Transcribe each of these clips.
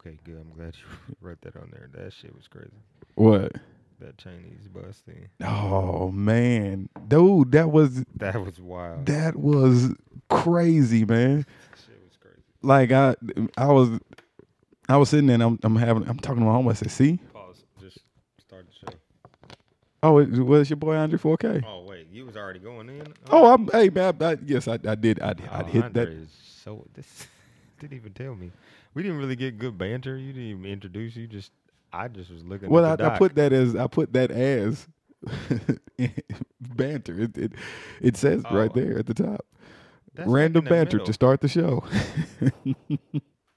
Okay, good. I'm glad you wrote that on there. That shit was crazy. What? That Chinese bus thing. Oh man, dude, that was That was wild. that was crazy, man. shit was crazy. Like I, I was, I was sitting there. and I'm, I'm having, I'm talking to my homie. I said, "See, Pause. Just start the show. oh, it was your boy Andre 4K. Oh wait, you was already going in. Oh, I'm, hey man, I, I, yes, I, I did, I, I Oh, hit Andre that. Is so this didn't even tell me. We didn't really get good banter. You didn't even introduce. You just. I just was looking. Well, I, I put that as, I put that as banter. It, it, it says oh. right Oh. there at the top. That's like Random banter middle. to start the show.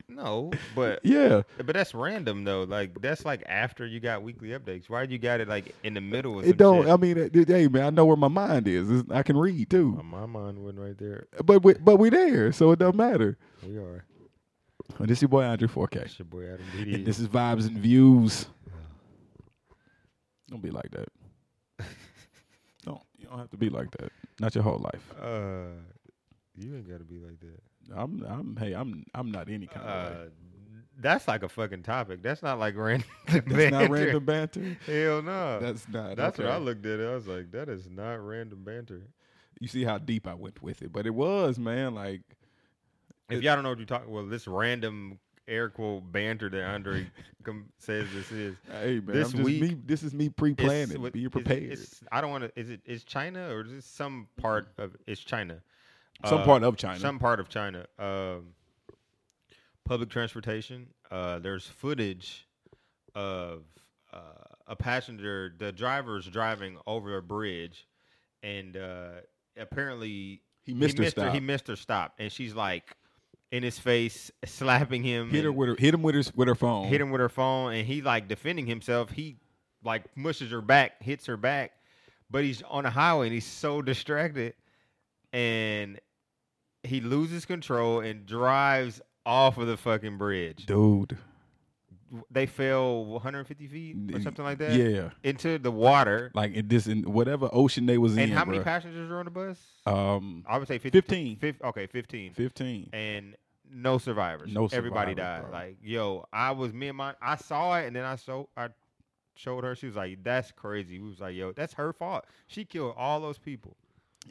No, but yeah, but that's random though. Like that's like after you got weekly updates. Why you got it like in the middle of it don't. I mean, it- it- hey man, I know where my mind is. It's- I can read too. Oh, my mind wasn't right there. But we, but we there, so it don't matter. We are. Well, this your boy Andre 4K. It's your boy Adam And this is vibes and views. Don't be like that. don't you don't have to be like that. Not your whole life. Uh, you ain't gotta be like that. I'm I'm hey I'm I'm not any kind of way. Uh, that's like a fucking topic. That's not like random. That's not random banter. Hell no. That's not. That's what. I looked at. It. I was like, that is not random banter. You see how deep I went with it, but it was man like If It- y'all don't know what you're talking, well, this random air quote banter that Andre com- says this is. hey man, This week, me. This is me pre-planning. what- Be prepared. it's- I don't want to. Is it is China or is this some part of? It's China. Some Uh, part of China. Some part of China. Um, public transportation. Uh, there's footage of uh, a passenger. The driver's driving over a bridge, and uh, apparently he missed her stop. He missed her stop, and she's like in his face, slapping him. hit her with her. Hit him with her with her phone. hit him with her phone, and he like defending himself. He like mushes her back, hits her back, but he's on a highway and he's so distracted, and he loses control and drives off of the fucking bridge. dude. They fell 150 feet or something like that Yeah, into the water. like in this in whatever ocean they was And in. how many bruh. passengers are on the bus? Um, I would say 50, 15. fif- okay, 15. fifteen. and no survivors. No Everybody survivors, died. bro. Like, yo, I was me and my I saw it and then I showed I showed her. She was like, "That's crazy." We was like, "Yo, that's her fault. She killed all those people."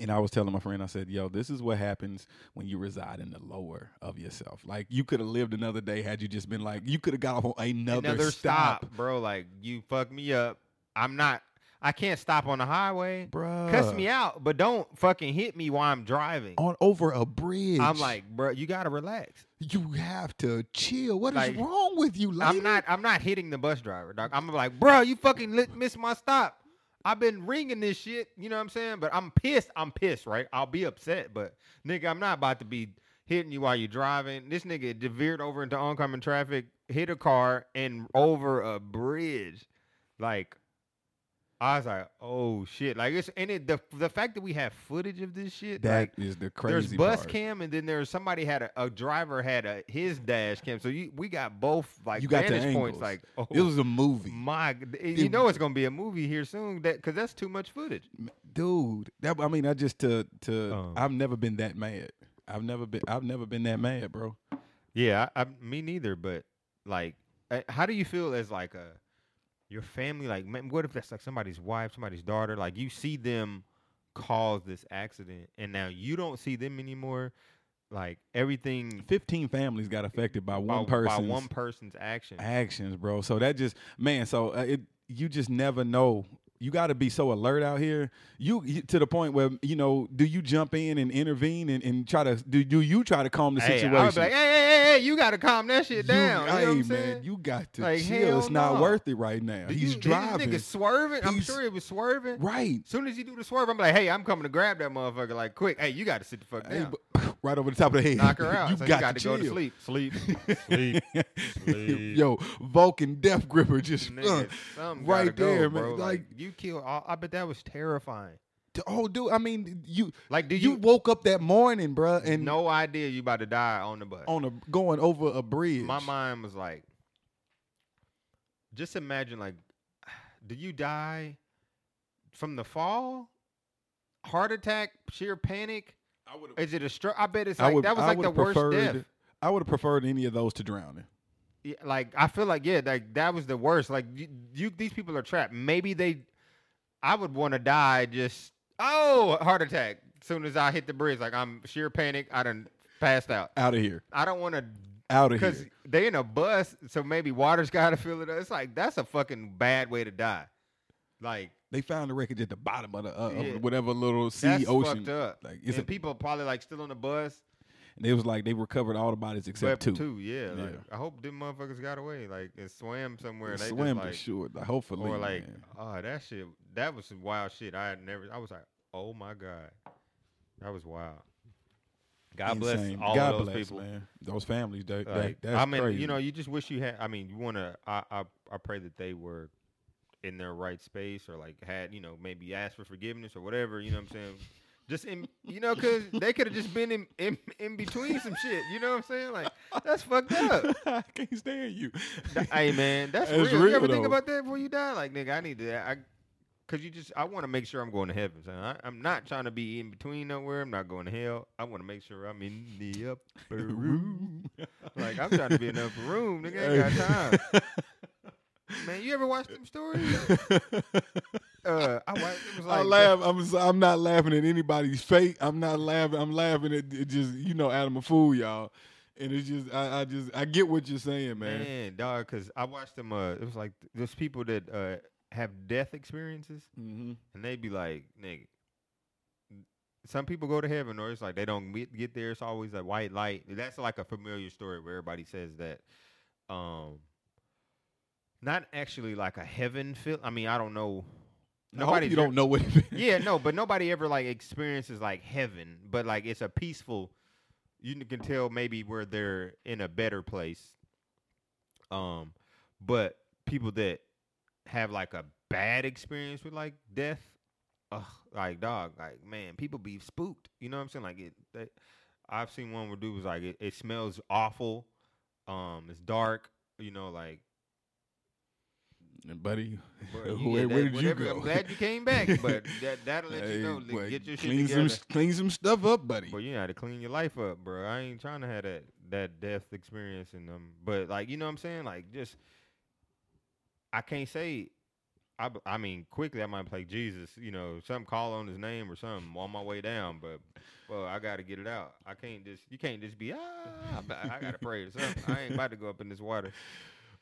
And I was telling my friend, I said, "Yo, this is what happens when you reside in the lower of yourself. Like you could have lived another day had you just been like, you could have got off on another, Another stop, stop, bro. Like, you fucked me up. I'm not. I can't stop on the highway. bruh. Cuss me out, but don't fucking hit me while I'm driving. on over a bridge. I'm like, bro, you gotta relax. you have to chill. What is Like, wrong with you, lady? I'm not. I'm not hitting the bus driver, dog. I'm like, bro, you fucking lit, missed my stop. I've been ringing this shit. You know what I'm saying? But I'm pissed. I'm pissed, right? I'll be upset, but nigga, I'm not about to be hitting you while you're driving. This nigga veered over into oncoming traffic, hit a car, and over a bridge. Like, I was like, oh shit. Like it's and it the the fact that we have footage of this shit. That like, is the crazy. there's bus part. cam and then there's somebody had a, a driver had a his dash cam so you we got both like You got vantage points like oh It was a movie, my g- you know it's gonna be a movie here soon that because that's too much footage dude. That I mean, I just to to. Um. I've never been that mad. I've never been. I've never been that mad, bro. yeah I, I me neither but like uh, how do you feel as like a your family like man, what if that's like somebody's wife somebody's daughter like you see them cause this accident and now you don't see them anymore like everything Fifteen families got affected by one person. by one person's action actions, bro. So that just man. So uh, it you just never know. You got to be so alert out here. You, you to the point where you know. Do you jump in and intervene and, and try to do? Do you try to calm the Hey, situation? I would be like, hey, hey, hey, hey, you got to calm that shit You- down. You, know hey I'm man, saying? you got to Like, chill. It's not no. worth it right now. Do He's you- driving. This nigga swerving. I'm sure it was swerving. right. As soon as he do the swerve, I'm like, hey, I'm coming to grab that motherfucker. Like, quick, hey, you got to sit the fuck Hey, down. but- right over the top of the head. Knock her out. you so got, you got to, go to sleep. Sleep. Sleep. Sleep. Yo, Vulcan Death Gripper just uh, Nigga, something right gotta go, there, bro. man. Like, Like, you killed. All, I bet that was terrifying. oh, dude. I mean, you Like, do you, you, woke up that morning, bruh, and no idea you about to die on the bus? on a going over a bridge. My mind was like, just imagine, like, do you die from the fall, heart attack, sheer panic? I would Is it a stroke? I bet it's like would- that was I like the worst death. I would have preferred any of those to drowning. Yeah, like I feel like yeah, like that was the worst. Like you, you these people are trapped. Maybe they, I would want to die just oh heart attack. As soon as I hit the bridge, like I'm sheer panic. I done passed out. Out of here. I don't want to Out of here because here. they in a bus, so maybe water's got to fill it up. It's like that's a fucking bad way to die. Like They found the wreckage at the bottom of the uh, Yeah. of whatever little sea that's ocean. fucked up. Like it's and a, people probably like still on the bus. and it was like they recovered all the bodies except Except two. yeah. Like, I hope them motherfuckers got away, like and swam somewhere. They just, Swim like, for sure. Like, hopefully, or like, man. oh, that shit. That was some wild shit. I had never. I was like, oh my god, that was wild. God Insane. bless all God those bless, people. man. Those families. That, that- Like, that's I mean, crazy. you know, you just wish you had. I mean, you want to. I, I I pray that they were in their right space or like had you know maybe asked for forgiveness or whatever. You know what I'm saying? Just in you know, cause they could have just been in, in in between some shit. You know what I'm saying? Like that's fucked up. I can't stand you. Hey man, that's, That's real. You real, ever think about that before you die? Like nigga, I need to. I, Cause you just, I want to make sure I'm going to heaven. Son. I, I'm not trying to be in between nowhere. I'm not going to hell. I want to make sure I'm in the upper room. Like I'm trying to be in the upper room. Nigga ain't got time. Man, you ever watch them stories? Uh, I watched. It was like I laugh. I'm I'm not laughing at anybody's fate. I'm not laughing. I'm laughing at it just you know Adam a fool, y'all. And it's just I, I just I get what you're saying, man. man, dog. Cause I watched them. Uh, it was like there's people that uh have death experiences, Mm-hmm. and they be like, nigga. Some people go to heaven, or it's like they don't get, get there. It's always a white light. That's like a familiar story where everybody says that. Um, not actually like a heaven feel. I mean, I don't know. Nobody's you don't know what it is. yeah, no, but nobody ever like experiences like heaven, but like it's a peaceful. You can tell maybe where they're in a better place. Um, but people that have like a bad experience with like death, ugh, like dog, like man, people be spooked. You know what I'm saying? Like it. They, I've seen one where dude was like, it, it smells awful. Um, it's dark. You know, like And buddy, where, you- yeah, where that- did you whatever, go? I'm glad you came back, but that that'll let Hey, you know. boy, get your shit clean together. some clean some stuff up, buddy. But you had to clean your life up, bro. I ain't trying to have that that death experience in them. But like you know what I'm saying, like just I can't say. I, I mean, quickly I might play Jesus, you know, some call on his name or something on my way down, but well, I got to get it out. I can't just you can't just be ah. I, I got to pray or something. I ain't about to go up in this water.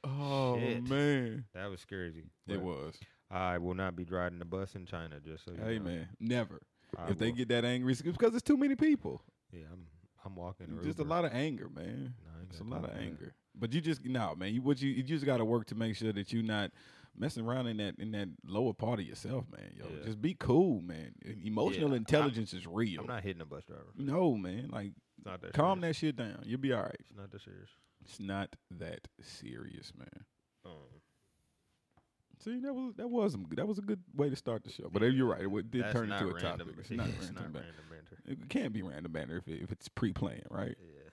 Oh Shit. man, That was scary. it but was. I will not be driving the bus in China. Just so you Hey know. man, never. I if they will- get that angry, it's because it's too many people. yeah, I'm I'm walking. or Just a Uber. lot of anger, man. No, I ain't It's a got lot time of for that. anger. But you just no, man. You what you you just got to work to make sure that you're not messing around in that in that lower part of yourself, man. Yo, Yeah. just be cool, man. E- Emotional I- intelligence is real. I'm not hitting a bus driver. no, man. Like It's not that. calm serious. that shit down. You'll be all right. It's not that serious. It's not that serious, man. Um, See, that was that was that was a good way to start the show. But you're right. It did that's turn into a random. topic. It's yeah, not it's random. not banter. random banter. It can't be random banter if, it, if it's pre-planned, right? Yeah,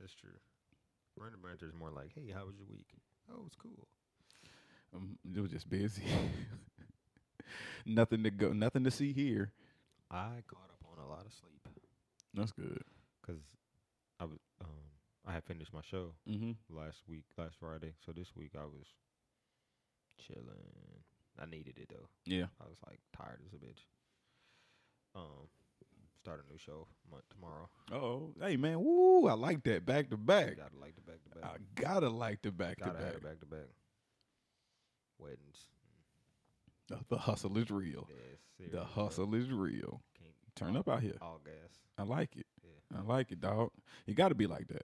that's true. Random banter is more like, hey, how was your week? Oh, it's cool. Um, it was just busy. nothing to go, nothing to see here. I caught up on a lot of sleep That's good. because I was I had finished my show Mm-hmm. last week, last Friday. So this week I was chilling. I needed it though. Yeah. I was like tired as a bitch. Um, start a new show month tomorrow. Oh, hey man, woo! I like that back to back. Gotta like the back to back. I gotta like the back to back. back to back. Weddings. The, the hustle is real. Yeah, The hustle is real. Can't Turn up out here. all gas. I like it. Yeah, I like it, dog. You gotta be like that.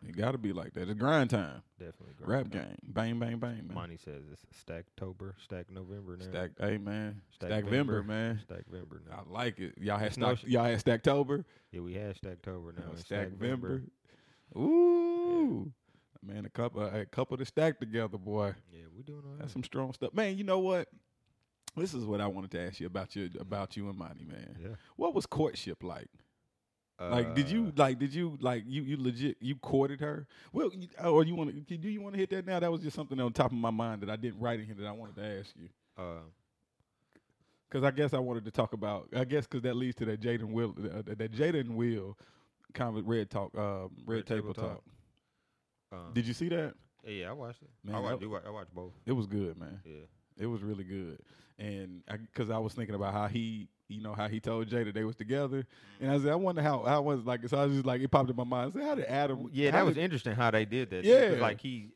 Sure. You gotta be like that. It's grind time. Definitely. Rap grinding. game. Bang, bang, bang, man. Money says it's Stacktober, Stack November now. Stack, hey man. Stack Stackvember. Vember, man. Stackvember now. I like it. Y'all had It's no stack, sh- y'all had Stacktober. yeah, we had Stacktober now. And Stack Stackvember. Ooh. Man, a couple a couple to stack together, boy. Yeah, we doing all right. That's some strong stuff. Man, you know what? This is what I wanted to ask you about you about you and Monty, man. yeah. What was courtship like? Like, did you Uh, like? Did you like? You you legit? You courted her? Well, you, or you want to? Do you want to hit that now? That was just something on top of my mind that I didn't write in here that I wanted to ask you. Uh, Because I guess I wanted to talk about. I guess because that leads to that Jaden Will, uh, that Jaden Will, kind of red talk, uh, red, Red table, Table talk. Talk. um, Did you see that? Yeah, I watched it. Man, I watched, wa- I watched both. It was good, man. Yeah. It was really good, and because I, was thinking about how he, you know, how he told Jay that they was together, and I said, I wonder how how was like. So I was just like, it popped in my mind. I said, how did Adam? Yeah, that was did- interesting how they did that. Yeah. like he,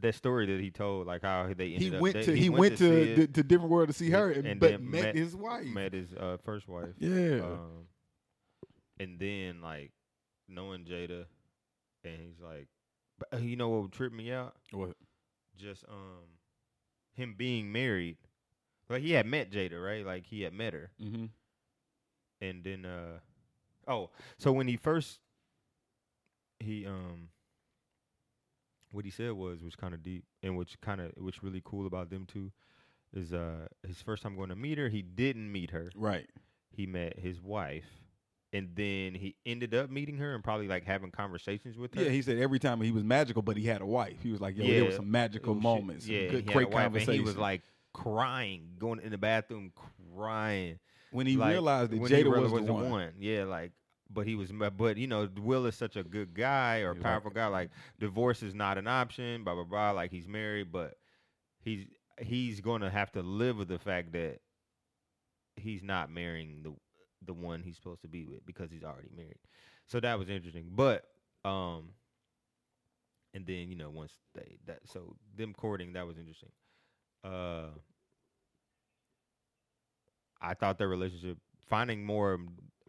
that story that he told, like how they ended He up, went they- to he, went, see to to, to different world to see her, and- and, but met, met- his wife. met his uh, first wife. yeah, Um, and then like knowing Jada, and he's like, but uh, you know what would trip me out? what? Just um, him being married. Like he had met Jada, right? Like he had met her, Mm-hmm. and then uh, oh, so when he first, he um, what he said was was kind of deep, and which kind of which really cool about them too is uh his first time going to meet her, he didn't meet her Right. he met his wife and then he ended up meeting her and probably like having conversations with her. Yeah, he said every time he was magical, but he had a wife. He was like, yo, there was some magical was shit- moments, Yeah, good, great conversations. He was like crying, going in the bathroom crying. when he like, realized that Jada realized was, the one. Yeah, like but he was but you know, Will is such a good guy or a He's like- powerful guy, like divorce is not an option, blah blah blah. Like he's married, but he's he's gonna have to live with the fact that he's not marrying the the one he's supposed to be with because he's already married. So that was interesting. But um and then, you know, once they that so them courting, that was interesting. Uh I thought their relationship finding more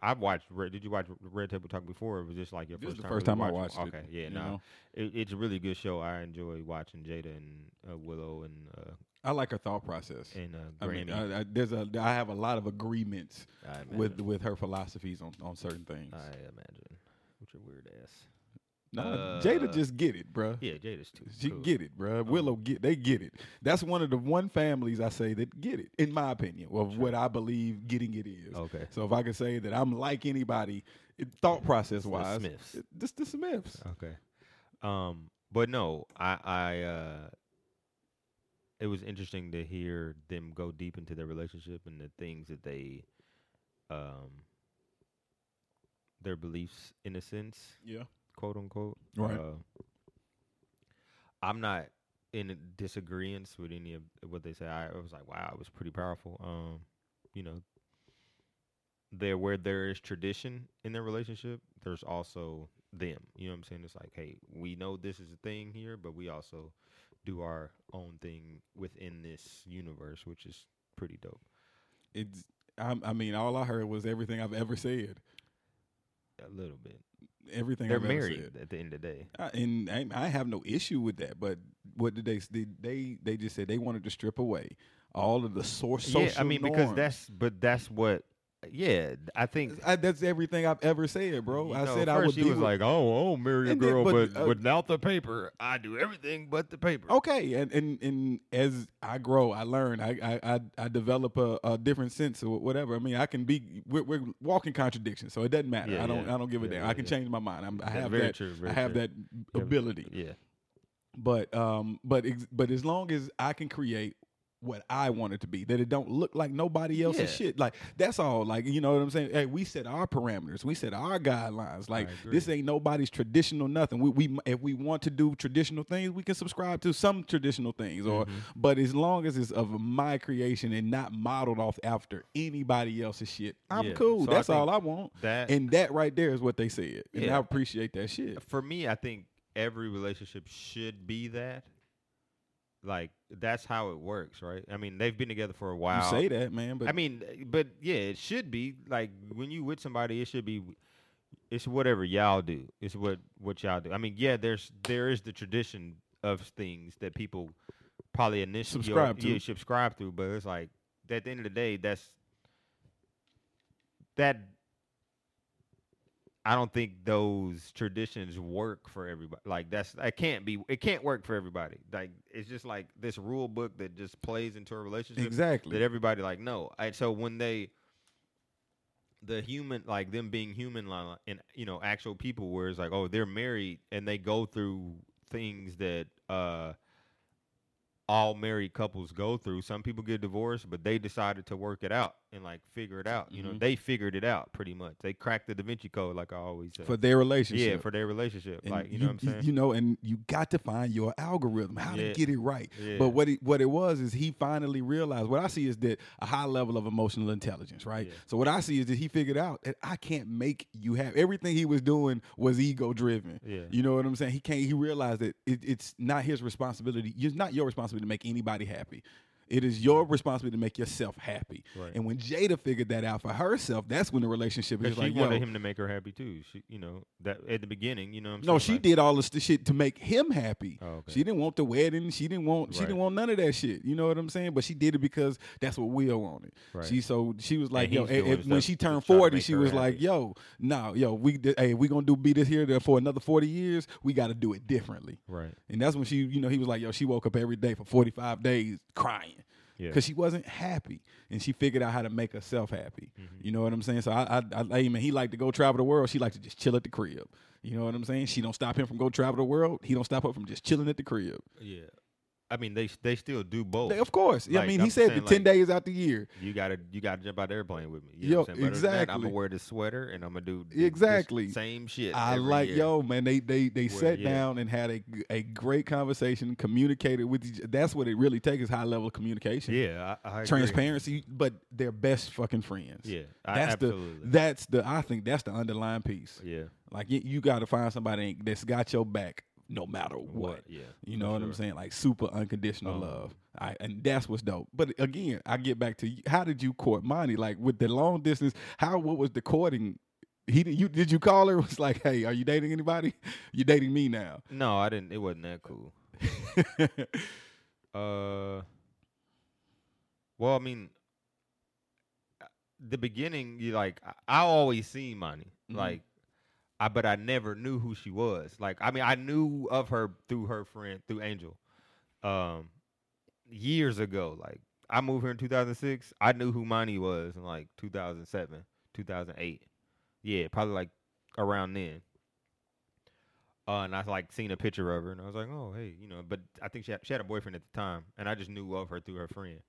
I've watched Red, did you watch Red Table Talk before or was this like your This is first the time first really time I watched it. Okay, yeah, no. It, it's a really good show. I enjoy watching Jada and uh, Willow and uh I like her thought process. and uh I mean, I, I, there's a I have a lot of agreements with with her philosophies on, on certain things. I imagine. Which a weird ass. No, uh, Jada just get it, bruh. Yeah, Jada's too. She cool. get it, bruh. Willow get they get it. That's one of the one families I say that get it, in my opinion, of what I believe getting it is. Okay. So if I could say that I'm like anybody, it, thought process wise, the Smiths. it- this the Smiths. Okay. Um, but no, I I uh it was interesting to hear them go deep into their relationship and the things that they um their beliefs in a sense, Yeah. quote unquote. Right. Uh, I'm not in disagreement with any of what they say. I, I was like, wow, it was pretty powerful. Um, you know, there where there is tradition in their relationship, there's also them. You know what I'm saying? It's like, hey, we know this is a thing here, but we also do our own thing within this universe, which is pretty dope. It's. I, I mean, all I heard was everything I've ever said. A little bit. Everything They're I've ever married at the end of the day. I, and I, I have no issue with that. But what did they? s- They they, just said they wanted to strip away all of the source. social yeah, I mean because that's but that's what. Yeah, I think I, that's everything I've ever said, bro. You I know, said I would he be was like, "Oh, won't marry a And then- girl, but, but, uh, without the paper, I do everything but the paper." okay, and and and as I grow, I learn. I I I, I develop a, a different sense or whatever. I mean, I can be we're, we're walking contradictions, so it doesn't matter. Yeah, I don't yeah. I don't give a Yeah, damn. I can change my mind. I'm, I have that. true, I have true. that ability. Yeah, But um, but ex- but as long as I can create what I want it to be, that it don't look like nobody else's Yeah. shit. Like that's all. Like you know what I'm saying? Hey, we set our parameters. We set our guidelines. Like this ain't nobody's traditional nothing. We we if we want to do traditional things, we can subscribe to some traditional things. Or Mm-hmm. but as long as it's of my creation and not modeled off after anybody else's shit, I'm Yeah. cool. So I that's all I want. that And that right there is what they said, and Yeah. I appreciate that shit. for me, I think every relationship should be that. Like that's how it works, right? I mean, they've been together for a while. You say that, man, but I mean, uh, but yeah, it should be like when you with somebody, it should be. It's whatever y'all do. It's what what y'all do. I mean, yeah, there's there is the tradition of things that people probably initially Subscribe to. Yeah, subscribe to, but it's like at the end of the day, that's that. I don't think those traditions work for everybody. Like that's it can't be it can't work for everybody. Like it's just like this rule book that just plays into a relationship exactly. that everybody like no. And so when they the human like them being human and you know actual people where it's like oh they're married and they go through things that uh all married couples go through. Some people get divorced, but they decided to work it out and like figure it out. You know, Mhm. they figured it out pretty much. They cracked the Da Vinci Code, like I always say. for their relationship. yeah, for their relationship. And like you, know what I'm saying? You know, and you got to find your algorithm, how Yeah. to get it right. Yeah. But what it, what it was is he finally realized. What I see is that a high level of emotional intelligence, right? Yeah. So what I see is that he figured out that I can't make you have everything he was doing was ego driven. Yeah. You know what I'm saying? He can't. He realized that it, it's not his responsibility. It's not your responsibility to make anybody happy. It is your responsibility to make yourself happy. Right. And when Jada figured that out for herself, that's when the relationship is she like, wanted yo, him to make her happy too. She, you know, that at the beginning, you know. What I'm no, saying? she Like- did all this shit to make him happy. Oh, okay. She didn't want the wedding. She didn't want. She Right. didn't want none of that shit. You know what I'm saying? But she did it because that's what Will wanted. Right. She so she was like, yo. he's and- and when she turned forty, she was like, yo, no, yo, we hey, we gonna do be this here for another forty years. We got to do it differently. Right. And that's when she, you know, he was like, yo, she woke up every day for 45 days crying Yeah. because she wasn't happy, and she figured out how to make herself happy. Mm-hmm. You know what I'm saying? So I, I, I, I mean, he liked to go travel the world. She liked to just chill at the crib. You know what I'm saying? She don't stop him from go travel the world. He don't stop her from just chilling at the crib. Yeah. I mean, they they still do both. They- of course. Yeah, I mean, I'm he said saying, the 10 like- days out the year. You gotta you gotta jump out the airplane with me. You Yo, know I'm saying? But other than that, I'm gonna wear this sweater and I'm gonna do th- this Exactly. same shit. I like year. yo man. They they they Well, sat yeah. down and had a a great conversation, communicated with each. That's what it really takes is high level communication. Yeah, I, I agree. transparency, but they're best fucking friends. Yeah, I, that's absolutely. the that's the I think that's the underlying piece. yeah, Like you, you got to find somebody that's got your back no matter what. what? Yeah, You know what I'm saying? Like super unconditional Um, love. I, and that's what's dope. But again, I get back to you- how did you court Monty? Like with the long distance, how what was the courting? He did you did you call her? It was like, hey, are you dating anybody? You dating me now? No, I didn't. It wasn't that cool. Uh, well, I mean, uh, the beginning, you like, I, I always see Monty, Mhm. like, I but I never knew who she was. Like, I mean, I knew of her through her friend, through Angel, um, years ago. Like, I moved here in 2006. I knew who Monty was in like 2007, 2008. Yeah, probably like around then. Uh, and I like seen a picture of her, and I was like, "Oh, hey, you know." But I think she had, she had a boyfriend at the time, and I just knew of her through her friend.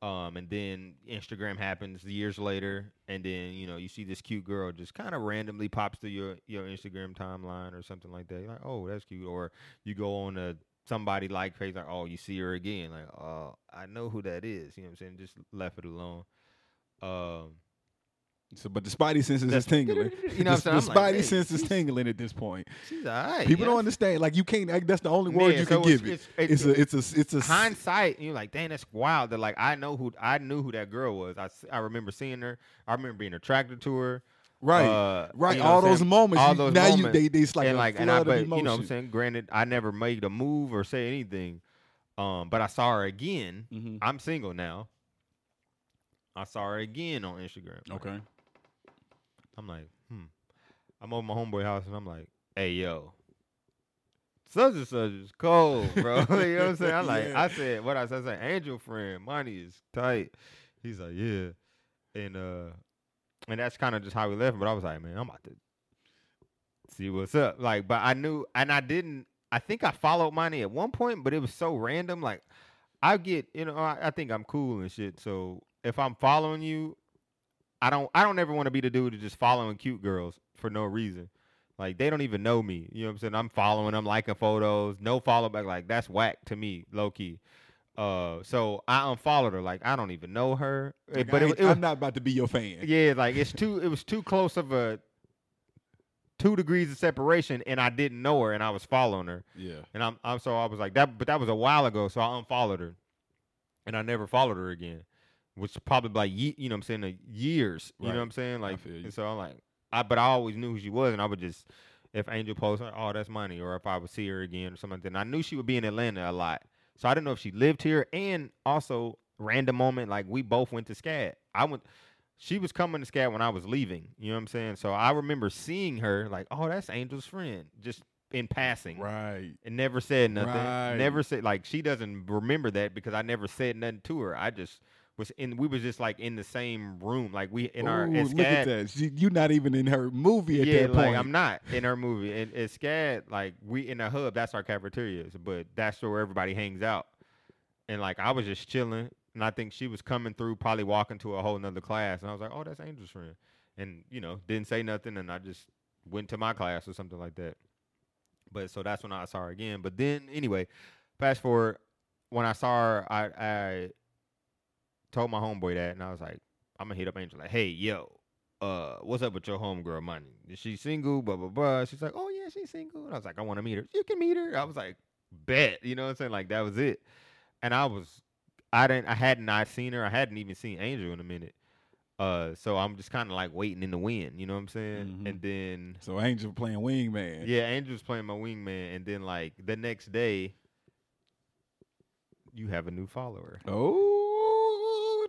Um, and then Instagram happens years later, and then you know you see this cute girl just kind of randomly pops to your your Instagram timeline or something like that. You're like, "Oh, that's cute," or you go on a somebody like page like, "Oh, you see her again," like, "Oh, I know who that is." You know what I'm saying? Just left it alone. Um, So, but the spidey senses is tingling. You know what the, I'm saying? The I'm like, spidey hey, sense is tingling at this point. she's alright. People yeah, don't understand. Like you can't. like, That's the only word Yeah, you so can it's- give it. it's- It's, a. It's a. It's a. hindsight, and you're like, dang, that's wild. That like I know who I knew who that girl was. I, I remember seeing her. I remember being attracted to her. Right. Uh, right. you know all those moments. All those now moments. you they they like and a like, and I, but you know what I'm saying. Granted, I never made a move or say anything. Um, but I saw her again. Mhm. I'm single now. I saw her again on Instagram. Okay. I'm like, hmm. I'm over my homeboy house and I'm like, hey yo, such and such is cold, bro. you know what I'm saying? I'm like, Yeah. I said, what I said, I said, Angel friend, Monty is tight. He's like, yeah, and uh, and that's kind of just how we left. But I was like, man, I'm about to see what's up. Like, but I knew, and I didn't. I think I followed Monty at one point, but it was so random. Like, I get, you know, I, I think I'm cool and shit. So if I'm following you, I don't I don't ever want to be the dude to just following cute girls for no reason. Like they don't even know me. You know what I'm saying? I'm following them, liking photos, no follow back. Like that's whack to me, low key. Uh, so I unfollowed her. Like I don't even know her. Eh, Like, but it, it was I'm not about to be your fan. yeah, like it's too. It was too close of a two degrees of separation, and I didn't know her, and I was following her. Yeah. And I'm, I'm so I was like that, but that was a while ago, so I unfollowed her, and I never followed her again, which probably like ye- you know what I'm saying uh, years. You Right. know what I'm saying? Like, so I'm like, I but I always knew who she was, and I would just if Angel posted, like, oh that's Monty, or if I would see her again or something like. And I knew she would be in Atlanta a lot, so I didn't know if she lived here, and also random moment like we both went to SCAD. I went. She was coming to SCAD when I was leaving. You know what I'm saying? So I remember seeing her like, oh, that's Angel's friend, just in passing Right. and never said nothing. Right. Never said like she doesn't remember that because I never said nothing to her. I just was in. We was just like in the same room, like we in our Ooh, at look at that. She, you're not even in her movie at yeah, that like point. I'm not in her movie. And at SCAD, like we in the hub, that's our cafeteria. But that's where everybody hangs out. And like I was just chilling. and I think she was coming through, probably walking to a whole nother class, and I was like, "Oh, that's Angel's friend," and you know, didn't say nothing, and I just went to my class or something like that. But so that's when I saw her again. But then anyway, fast forward, when I saw her, I I told my homeboy that, and I was like, I'm gonna hit up Angel like, hey, yo, uh, what's up with your homegirl Monty? Is she single? Blah blah blah. She's like, oh yeah, she's single. And I was like, I want to meet her. You can meet her. I was like, bet. You know what I'm saying? Like that was it. And I was, I didn't, I hadn't not seen her. I hadn't even seen Angel in a minute. Uh, so I'm just kind of like waiting in the wind. You know what I'm saying? Mhm. And then So Angel playing wingman. yeah, Angel's playing my wingman, and then like the next day, you have a new follower. Oh,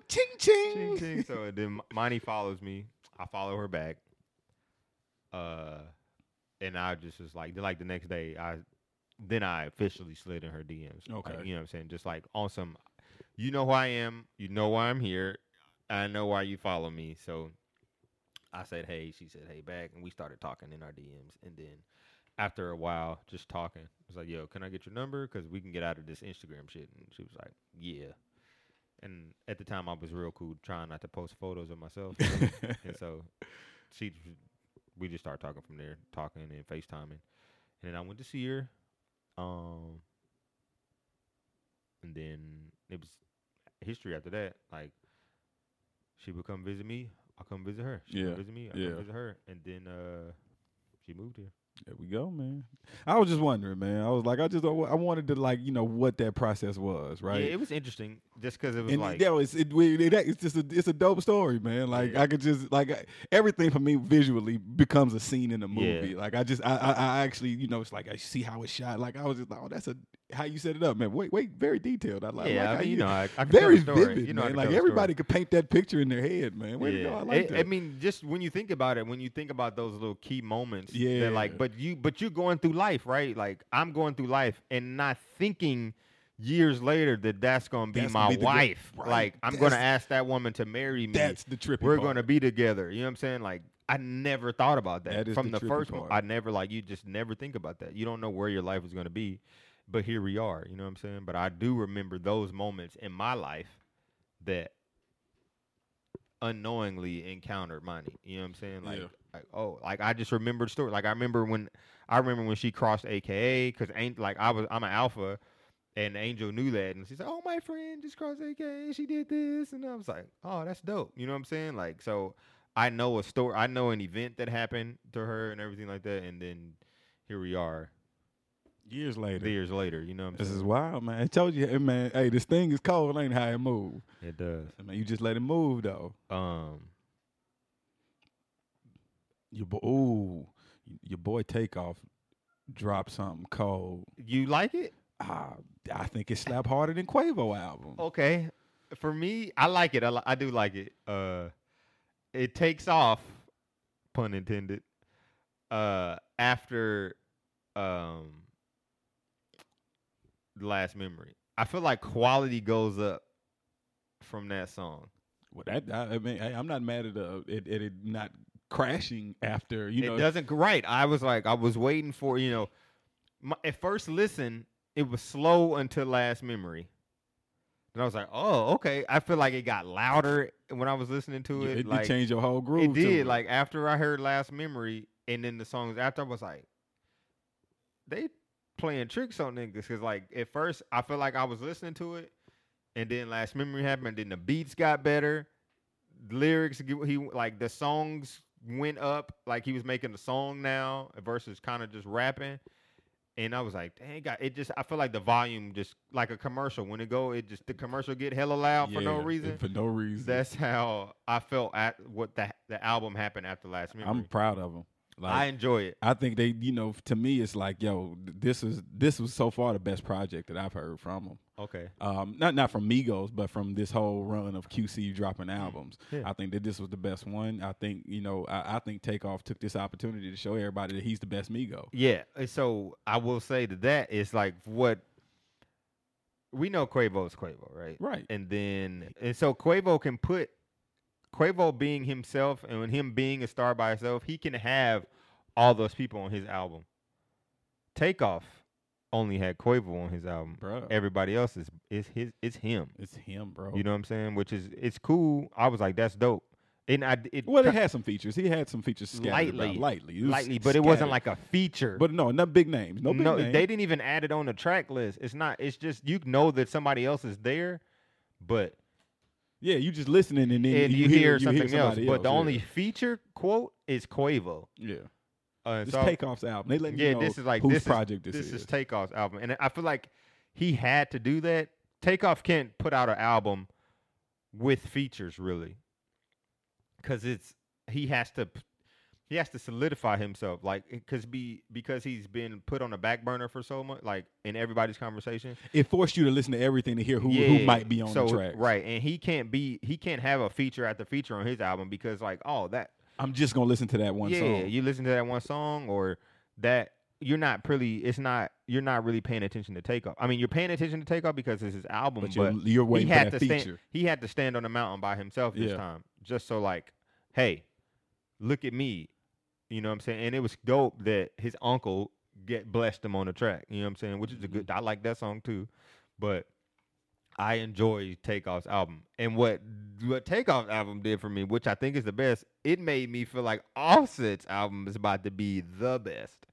ching ching. Ching, ching. So then M- Monty follows me. I follow her back. Uh, and I just was like, like the next day, I then I officially slid in her DMs. Like, Okay. you know what I'm saying? Just like on some, you know who I am. You know why I'm here. I know why you follow me. So I said, hey. She said, hey, back, and we started talking in our DMs. And then after a while, just talking, I was like, yo, can I get your number? Because we can get out of this Instagram shit. And she was like, yeah. And at the time, I was real cool, trying not to post photos of myself. and so she, we just started talking from there, talking and FaceTiming. And then I went to see her. Um, and then it was history after that. Like, she would come visit me. I'll come visit her. She Yeah, would visit me. I yeah. come visit her. And then uh, she moved here. There we go, man. I was just wondering, man. I was like, I just, I wanted to like, you know, what that process was, right? Yeah, it was interesting just because it was and like, yo, it's it, it, it's just a it's a dope story, man. Like Yeah. I could just like I- everything for me visually becomes a scene in a Yeah. movie. Like I just I, I I actually you know it's like I see how it's shot. Like I was just like, oh, that's a how you set it up, man. Wait, wait, very detailed. I like, yeah, like I how mean, you you know, I, I very vivid, You know, man. Like tell the story. everybody could paint that picture in their head, man. Way to go, I like I- that. I mean, just when you think about it, when you think about those little key moments, Yeah. that like, but you, but you're going through life, right? Like I'm going through life and not thinking years later that that's going to be That's my gonna be wife. right. Like I'm going to ask that woman to marry me. that's the trippy. We're part. going to be together. You know what I'm saying? Like I never thought about that, from the the, first one. I never like you just never think about that. You don't know where your life is going to be, but here we are. You know what I'm saying? But I do remember those moments in my life that unknowingly encountered Monty. You know what I'm saying? Like, Yeah. like oh, like I just remembered story. Like I remember when I remember when she crossed AKA because ain't like I was I'm an alpha. And Angel knew that, and she said, "Oh, my friend just crossed AKA. And she did this," and I was like, "Oh, that's dope." You know what I'm saying? Like, so I know a story. I know an event that happened to her and everything like that, and then here we are, years later. years later. You know what I'm This saying? is wild, man. I told you, hey, man. Hey, this thing is cold. Ain't how it move. It does. I mean, you just let it move though. Um, Your boy, ooh, your boy Takeoff dropped something cold. you like it? Ah, I think it slapped harder than Quavo album. Okay. For me, I like it. I, li- I do like it. Uh, it takes off, pun intended. Uh, after um, the last memory, I feel like quality goes up from that song. Well, that I, I mean, hey, I'm not mad at uh, it, it, it not crashing after you know. it doesn't right. I was like, I was waiting for you know. My, at first listen, it was slow until last memory. And I was like, oh, okay. I feel like it got louder when I was listening to it, it. it, like changed your whole groove. it did. Like after I heard last memory, and then the songs after, I was like, they playing tricks on niggas. Cause like at first, I felt like I was listening to it, and then last memory happened. And then the beats got better, lyrics. He like the songs went up. Like he was making a song now versus kind of just rapping. And I was like, dang, God, it just I feel like the volume just like a commercial. When it go, it just the commercial get hella loud for no reason. For no reason. That's how I felt at what the the album happened after last memory. I'm proud of him. Like, I enjoy it. I think they, you know, to me, it's like, yo, this is this was so far the best project that I've heard from them. Okay. Um, not not from Migos, but from this whole run of QC dropping albums. Yeah. I think that this was the best one. I think, you know, I, I think Takeoff took this opportunity to show everybody that he's the best Migo. Yeah. So I will say that that is like what we know Quavo's Quavo, right? Right. And then and so Quavo can put Quavo being himself and him being a star by himself, he can have all those people on his album. Takeoff only had Quavo on his album. Bro. Everybody else is is his it's him. It's him, bro. You know what I'm saying? Which is it's cool. I was like, that's dope. And I it well, it had some features. He had some features scattered lightly, about, lightly, lightly, but it wasn't like a feature. But no, not big names. No big no, names. they didn't even add it on the track list. It's not. It's just you know that somebody else is there, but yeah, you just listening and then and you, you, hear, you something else. somebody But the yeah. only feature quote is Quavo. yeah, Uh, this so- Takeoff's album. They let yeah, know this is like whose this project is, this, this is. is Takeoff's album, and I feel like he had to do that. Takeoff can't put out an album with features really, because it's he has to he has to solidify himself, like because be because he's been put on the back burner for so much, like in everybody's conversation. it forced you to listen to everything to hear who yeah, who might be on so, the track. right? And he can't be he can't have a feature after feature on his album because like oh that I'm just gonna listen to that one yeah, song. you listen to that one song or that you're not really it's not you're not really paying attention to Takeoff. I mean, you're paying attention to Takeoff because it's his album, but but, you're, you're he waiting for had to stand he had to stand on the mountain by himself this Yeah. time. Just so like, hey, look at me. You know what I'm saying? And it was dope that his uncle get blessed him on the track. You know what I'm saying? Which is a Mm-hmm. good I like that song too. But I enjoy Takeoff's album. And what what Takeoff's album did for me, which I think is the best, it made me feel like Offset's album is about to be the best.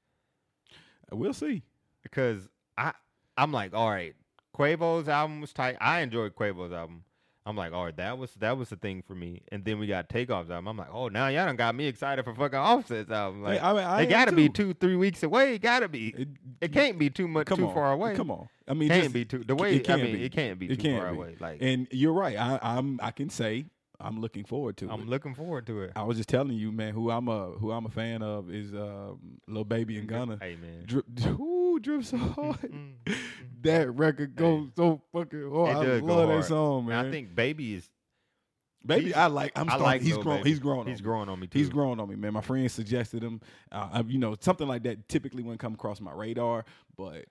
We'll see. Because I I'm like, all right, Quavo's album was tight. I enjoyed Quavo's album. I'm like, all right, that was that was the thing for me. And then we got Takeoff's album. I'm like, oh, now y'all done got me excited for fucking Offset's album. Like, I mean, I it gotta be two, three weeks away. It gotta be. It, It can't be too much too on, far away. Come on. I mean, can't just, be too the way. I can't mean, be. it can't be It too can't far be. away. Like And you're right. I, I'm. I can say I'm looking forward to it. I'm looking forward to it. I was just telling you, man. Who I'm a who I'm a fan of is um, Lil Baby and Gunna. Hey man. Drip, ooh, drip so hard. Mm, mm, that record goes so fucking hard. I love that hard. song, And man. I think Baby is Baby, I like. I'm I starting. like he's grown. Baby. He's grown. He's growing on me too. He's growing on me, man. My friend suggested him. Uh, you know, something like that typically wouldn't come across my radar, but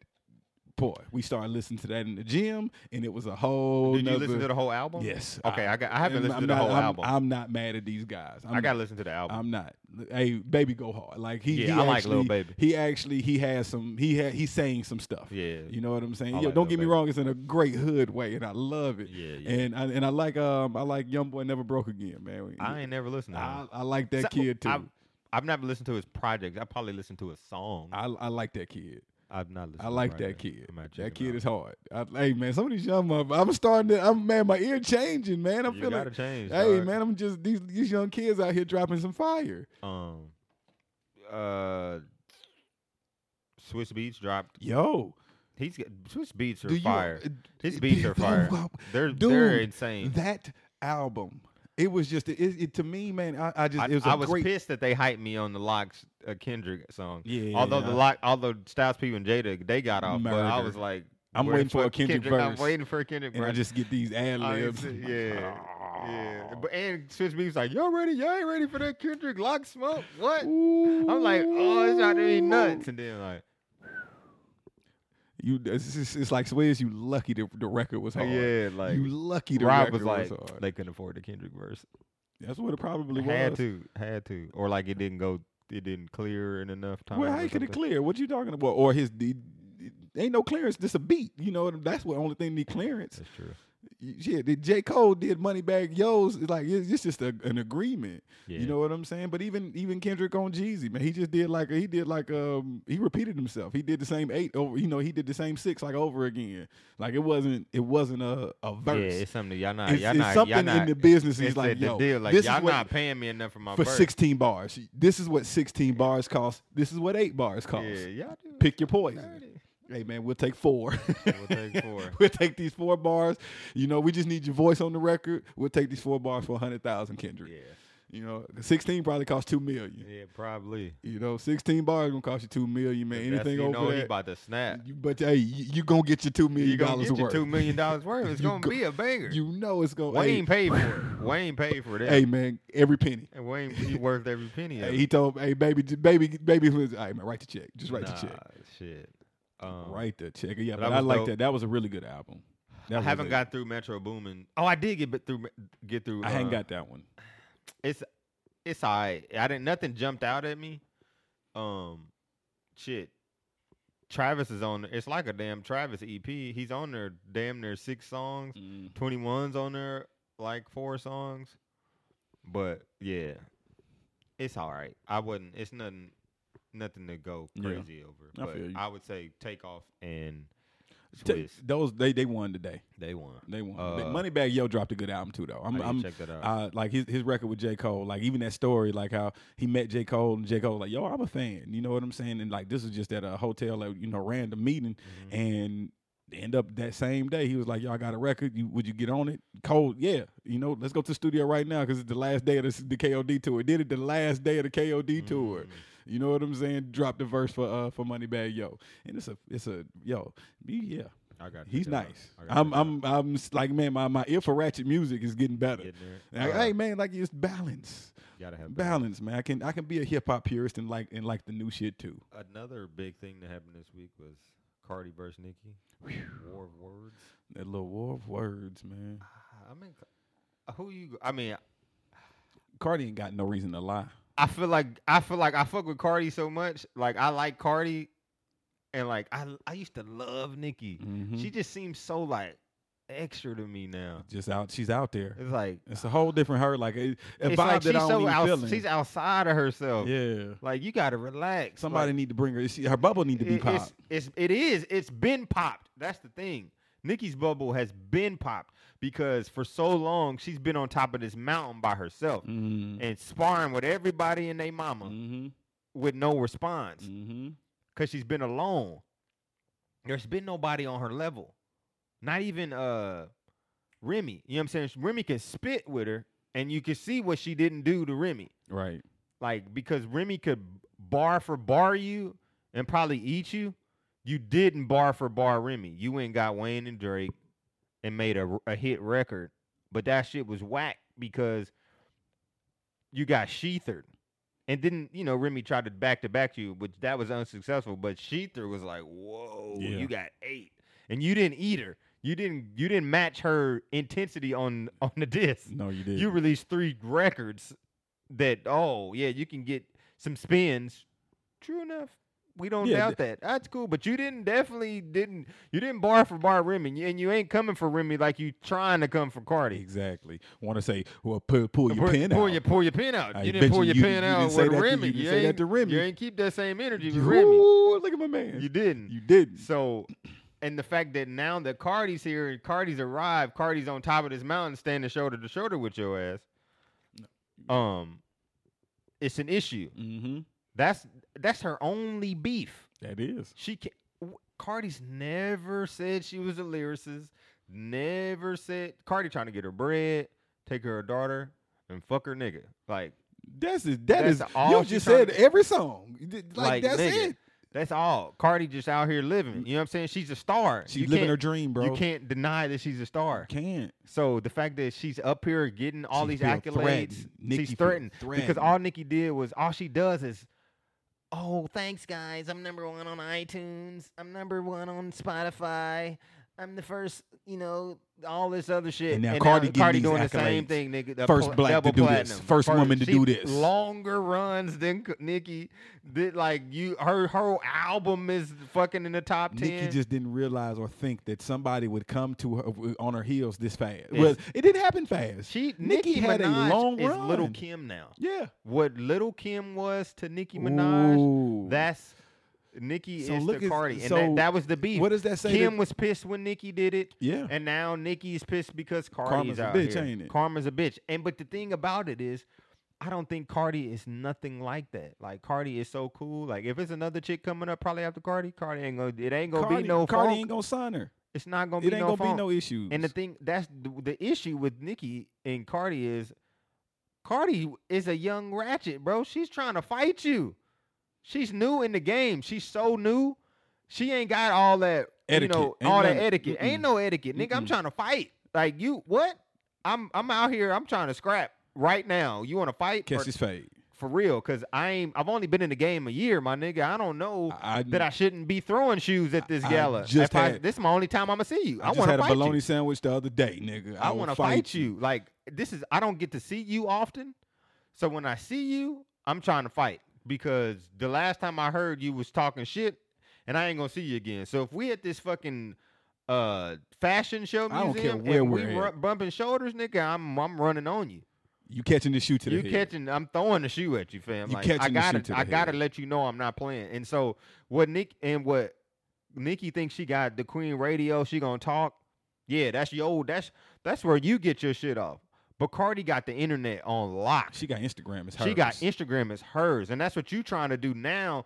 boy, we started listening to that in the gym, and it was a whole. Did you listen to the whole album? Yes. Okay, I got. I haven't listened I'm to the whole I'm, album. I'm not I'm at these guys. I'm I gotta listen to the album. I'm not. Hey, baby, go hard. Like he, Yeah, he I like little Baby. He actually, he has some. He had, he's saying some stuff. yeah. You know what I'm saying? Yo, like don't get me Baby. wrong. It's in a great hood way, and I love it. Yeah, yeah. And I, and I like um I like YoungBoy Never Broke Again, man. I ain't never listened to I, him. I like that So- kid too. I've, I've never listened to his projects. I probably listened to his song. I, I like that kid. I've not listened. I like that kid. I That kid out. is hard. I, hey man, some of these young motherfuckers, I'm starting to. I'm man, my ear changing, man. I'm you feeling. gotta change. Hey dog. man, I'm just these these young kids out here dropping some fire. Um. Uh. Swizz Beatz dropped. Yo, He's got, Swizz Beatz are do you fire. uh, His beats are fire. They're Dude, they're insane. That album, it was just it, it to me, man. I, I just I, it was a I was great. pissed that they hyped me on the Lox uh, Kendrick song. Yeah, although the I- Lock, although Styles P and Jada they got off, but I was like, I'm waiting for a fuck Kendrick I'm waiting for a Kendrick and I just get these ad libs. yeah, yeah. But and Swizz Beatz like, y'all ready? Y'all ain't ready for that Kendrick Lock smoke? What? I'm like, oh, it's not to be nuts. And then like, You, it's, just- it's like Swizz, you lucky the, the record was hard. yeah, like you lucky the Rob record was like, hard. they couldn't afford the Kendrick verse. That's what it probably was. had to, had to, or like it didn't go, it didn't clear in enough time. Well, how could it clear? What you talking about? Or his the, ain't no clearance. Just a beat. You know, that's what only thing need clearance. That's true. Yeah, the J Cole did Moneybagg Yo's. It's like it's, it's just a, an agreement. Yeah. You know what I'm saying? But even even Kendrick on Jeezy, man, he just did like he did like um he repeated himself. He did the same eight over. You know, he did the same six like over again. Like it wasn't it wasn't a a Yeah, it's something y'all not, It's- y'all it's not, something y'all in not, the business. He's like, yo, deal. Like this y'all is what, not paying me enough for my for verse. 16 bars. This is what 16 bars cost. This is what eight bars cost. Yeah, y'all do. Pick your poison. Hey man, we'll take four. We'll take four. we'll take these four bars. You know, we just need your voice on the record. We'll take these four bars for a hundred thousand, Kendrick. Yeah, You know, sixteen probably cost two million. yeah, probably. You know, sixteen bars gonna cost you two million, man. Anything you over know he that, about to snap. you, but hey, you, you gonna get your two million You dollars get your worth. two million dollars worth. It's gonna go- be a banger. You know it's gonna. Wayne hey, paid for it. Wayne paid for that. hey man, every penny. And Wayne, he worth every penny. Hey, he told, hey baby, baby, baby, hey man, write the check. Just write nah, the check. Shit. Um, Write the check. Yeah, but but I like dope. that. That was a really good album. That I haven't got through Metro Boomin. Oh, I did get through. Get through. I uh, got that one. It's it's alright. I didn't. Nothing jumped out at me. Um, shit. Travis is on. It's like a damn Travis EP. He's on there, damn near six songs. Mm. 21's on there, like four songs. But yeah, it's all right. I wouldn't. It's nothing. Nothing to go Yeah. crazy over. I But. I would say Takeoff and T- those they they won today. they won. They won. Uh, Moneybagg Yo dropped a good album too, though. I'm, I I'm check that out. uh, like his his record with J Cole. Like even that story, like how he met J Cole and J Cole like, yo, I'm a fan. You know what I'm saying? And like this was just at a hotel, like, you know, random meeting, Mhm. and end up that same day he was like, yo, I got a record. You would you get on it? Cole, yeah. You know, let's go to the studio right now because it's the last day of the, the KOD tour. Did it the last day of the KOD tour. You know what I'm saying? Drop the verse for uh for Moneybagg Yo, and it's a it's a yo, me yeah. I got. He's nice. I gotta I'm I'm I'm like man, my, my ear for ratchet music is getting better. Getting there. Like, Uh, hey man, like it's balance, gotta have balance, man. I can I can be a hip hop purist and like and like the new shit too. Another big thing that happened this week was Cardi versus Nicki. War of words. That little war of words, man. Ah, I mean, c- who you? I mean, Cardi ain't got no reason to lie. I feel like I feel like I fuck with Cardi so much. Like I like Cardi, and like I I used to love Nicki. Mhm. She just seems so like extra to me now. just out, she's out there. It's like It's a whole different her, like a, a it's vibe like that she's I don't so even out, feeling. she's outside of herself. yeah, Like you gotta relax. somebody Like, need to bring her. She, her bubble need to be it- popped. It's, it's it is. It's been popped. That's the thing. Nicki's bubble has been popped because for so long she's been on top of this mountain by herself Mm-hmm. and sparring with everybody and their mama Mm-hmm. with no response Mm-hmm. because she's been alone. There's been nobody on her level. Not even uh Remy. You know what I'm saying? Remy can spit with her, and you can see what she didn't do to Remy. Right. Like because Remy could bar for bar you and probably eat you. You didn't bar for bar Remy. You went and got Wayne and Drake and made a, a hit record, but that shit was whack because you got sheathered. And then you know Remy tried to back to back you, which that was unsuccessful. But shETHER was like, "Whoa, Yeah. you got eight, and you didn't eat her. You didn't. You didn't match her intensity on on the disc. No, you did. You released three records that oh yeah, you can get some spins. True enough. We don't Yeah, doubt that. That's cool, but you didn't definitely didn't you didn't bar for bar Remy, and you ain't coming for Remy like you trying to come for Cardi. exactly. Want to say, well, pull, pull your Pull, pen pull out. your pull your pin out. I you didn't pull you- your you- pin you out with that to- Remy. you say that ain't- to Remy. You ain't keep that same energy with Remy. Look at my man. You didn't. You didn't. So, and the fact that now that Cardi's here and Cardi's arrived, Cardi's on top of this mountain, standing shoulder to shoulder with your ass. Um, it's an issue. Mm-hmm. That's that's her only beef. That is. She can. Cardi's never said she was a lyricist. Never said Cardi trying to get her bread, take her a daughter, and fuck her nigga. Like That's it. That That's is. all You just said to- every song. Like, Like, that's nigga, it. that's all. Cardi just out here living. You know what I'm saying? She's a star. She's You living her dream, bro. You can't deny that she's a star. Can't. So the fact that she's up here getting all She these accolades, threatened. She's feel threatened because all Nicki did was all she does is, oh, thanks guys, I'm number one on iTunes, I'm number one on Spotify, I'm the first, you know, all this other shit. And now Cardi getting Cardi doing the same thing, nigga. the First black to do this. platinum. First woman to do this. Longer runs than Nicki. Did like you her her album is fucking in the top ten. Nicki just didn't realize or think that somebody would come to her on her heels this fast. Yes. Well, it didn't happen fast. she Nicki Nicki had a Minaj long is Lil'. Kim now. yeah. what Lil' Kim was to Nicki Minaj, Ooh. that's Nicki So is to at- Cardi, and so that, that was the beef. What does that say? Kim that- was pissed when Nicki did it, yeah. and now Nicki is pissed because Cardi's Karma's a out bitch, here. ain't it? Karma's a bitch, and but the thing about it is, I don't think Cardi is nothing like that. Like Cardi is so cool. Like if it's another chick coming up probably after Cardi, Cardi ain't gonna. It ain't gonna Cardi, be no Cardi funk. ain't gonna sign her. it's not gonna It be ain't no gonna funk. be no issues. And the thing that's the, the issue with Nicki and Cardi is Cardi is a young ratchet, bro. She's trying to fight you. She's new in the game. She's so new. She ain't got all that Etiquette. you know, Ain't all that etiquette. Mm-mm. Ain't no etiquette, nigga. I'm trying to fight. Like you, what? I'm I'm out here. I'm trying to scrap right now. You want to fight? catch his fade. for real? Cause I ain't. I've only been in the game a year, my nigga. I don't know I, that I shouldn't be throwing shoes at this I gala. just I- had- this is my only time I'm gonna see you. I, I just want had to a fight you. bologna sandwich the other day, nigga. I want to fight you. Like this is I don't get to see you often. So when I see you, I'm trying to fight because the last time I heard you was talking shit and I ain't gonna see you again. So if we at this fucking uh fashion show museum I don't care where and we're we at. bumping shoulders, nigga, I'm I'm running on you. You catching the shoe to the You head. catching? I'm throwing the shoe at you, fam. You like I catching the shoe gotta, to the I gotta let you know I'm not playing. And so what Nick and what Nicki thinks she got the Queen Radio, she gonna talk. Yeah, that's your that's that's where you get your shit off. But Cardi got the internet on lock. She got Instagram. It's hers. She got. Instagram as hers, and that's what you're trying to do now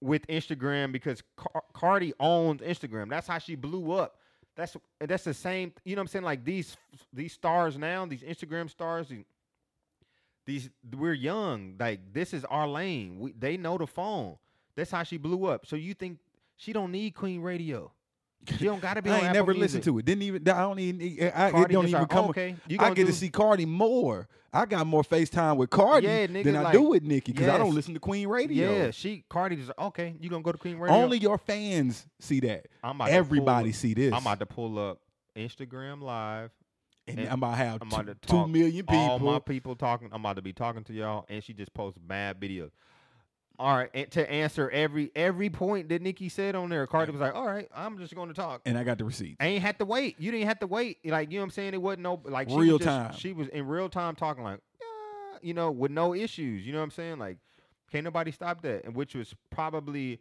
with Instagram because Car- Cardi owns Instagram. That's how she blew up. That's that's the same. You know what I'm saying? Like these these stars now, these Instagram stars. These, these we're young. Like this is our lane. We, they know the phone. That's how she blew up. So you think she don't need Queen Radio? She don't gotta be. I on ain't never listened to it. Didn't even. I don't even. I, it don't even like, come. okay, you I get to see Cardi more. I got more FaceTime with Cardi Yeah, nigga, than I like, do with Nicki because I don't listen to Queen Radio. Yeah, she Cardi just okay. You gonna go to Queen Radio? Only your fans see that. I'm about Everybody pull- see this. I'm about to pull up Instagram Live. and and I'm about to have I'm two, about to two million people. All my people talking. I'm about to be talking to y'all, and she just posts bad videos. All right, to answer every every point that Nicki said on there, Cardi was like, "All right, I'm just going to talk." and I got the receipts. I ain't had to wait. You didn't have to wait. Like you know what I'm saying? It wasn't no like she was Real just- time. She was in real time talking like, yeah, you know, with no issues. You know what I'm saying? Like, can't nobody stop that. And which was probably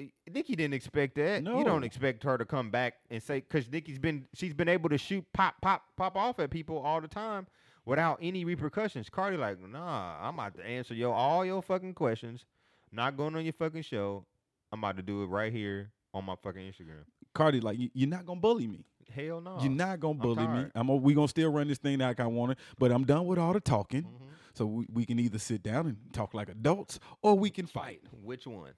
eh, Nicki didn't expect that. You don't expect her to come back and say because Nicki's been she's been able to shoot pop pop pop off at people all the time without any repercussions. Cardi like, nah, I'm about to answer yo all your fucking questions. Not going on your fucking show. I'm about to do it right here on my fucking Instagram. Cardi, like you, you're not gonna bully me. Hell no. You're not gonna I'm bully me. I'm. A, we gonna still run this thing like I want it, but I'm done with all the talking. Mhm. So we, we can either sit down and talk like adults, or we can fight. Which one?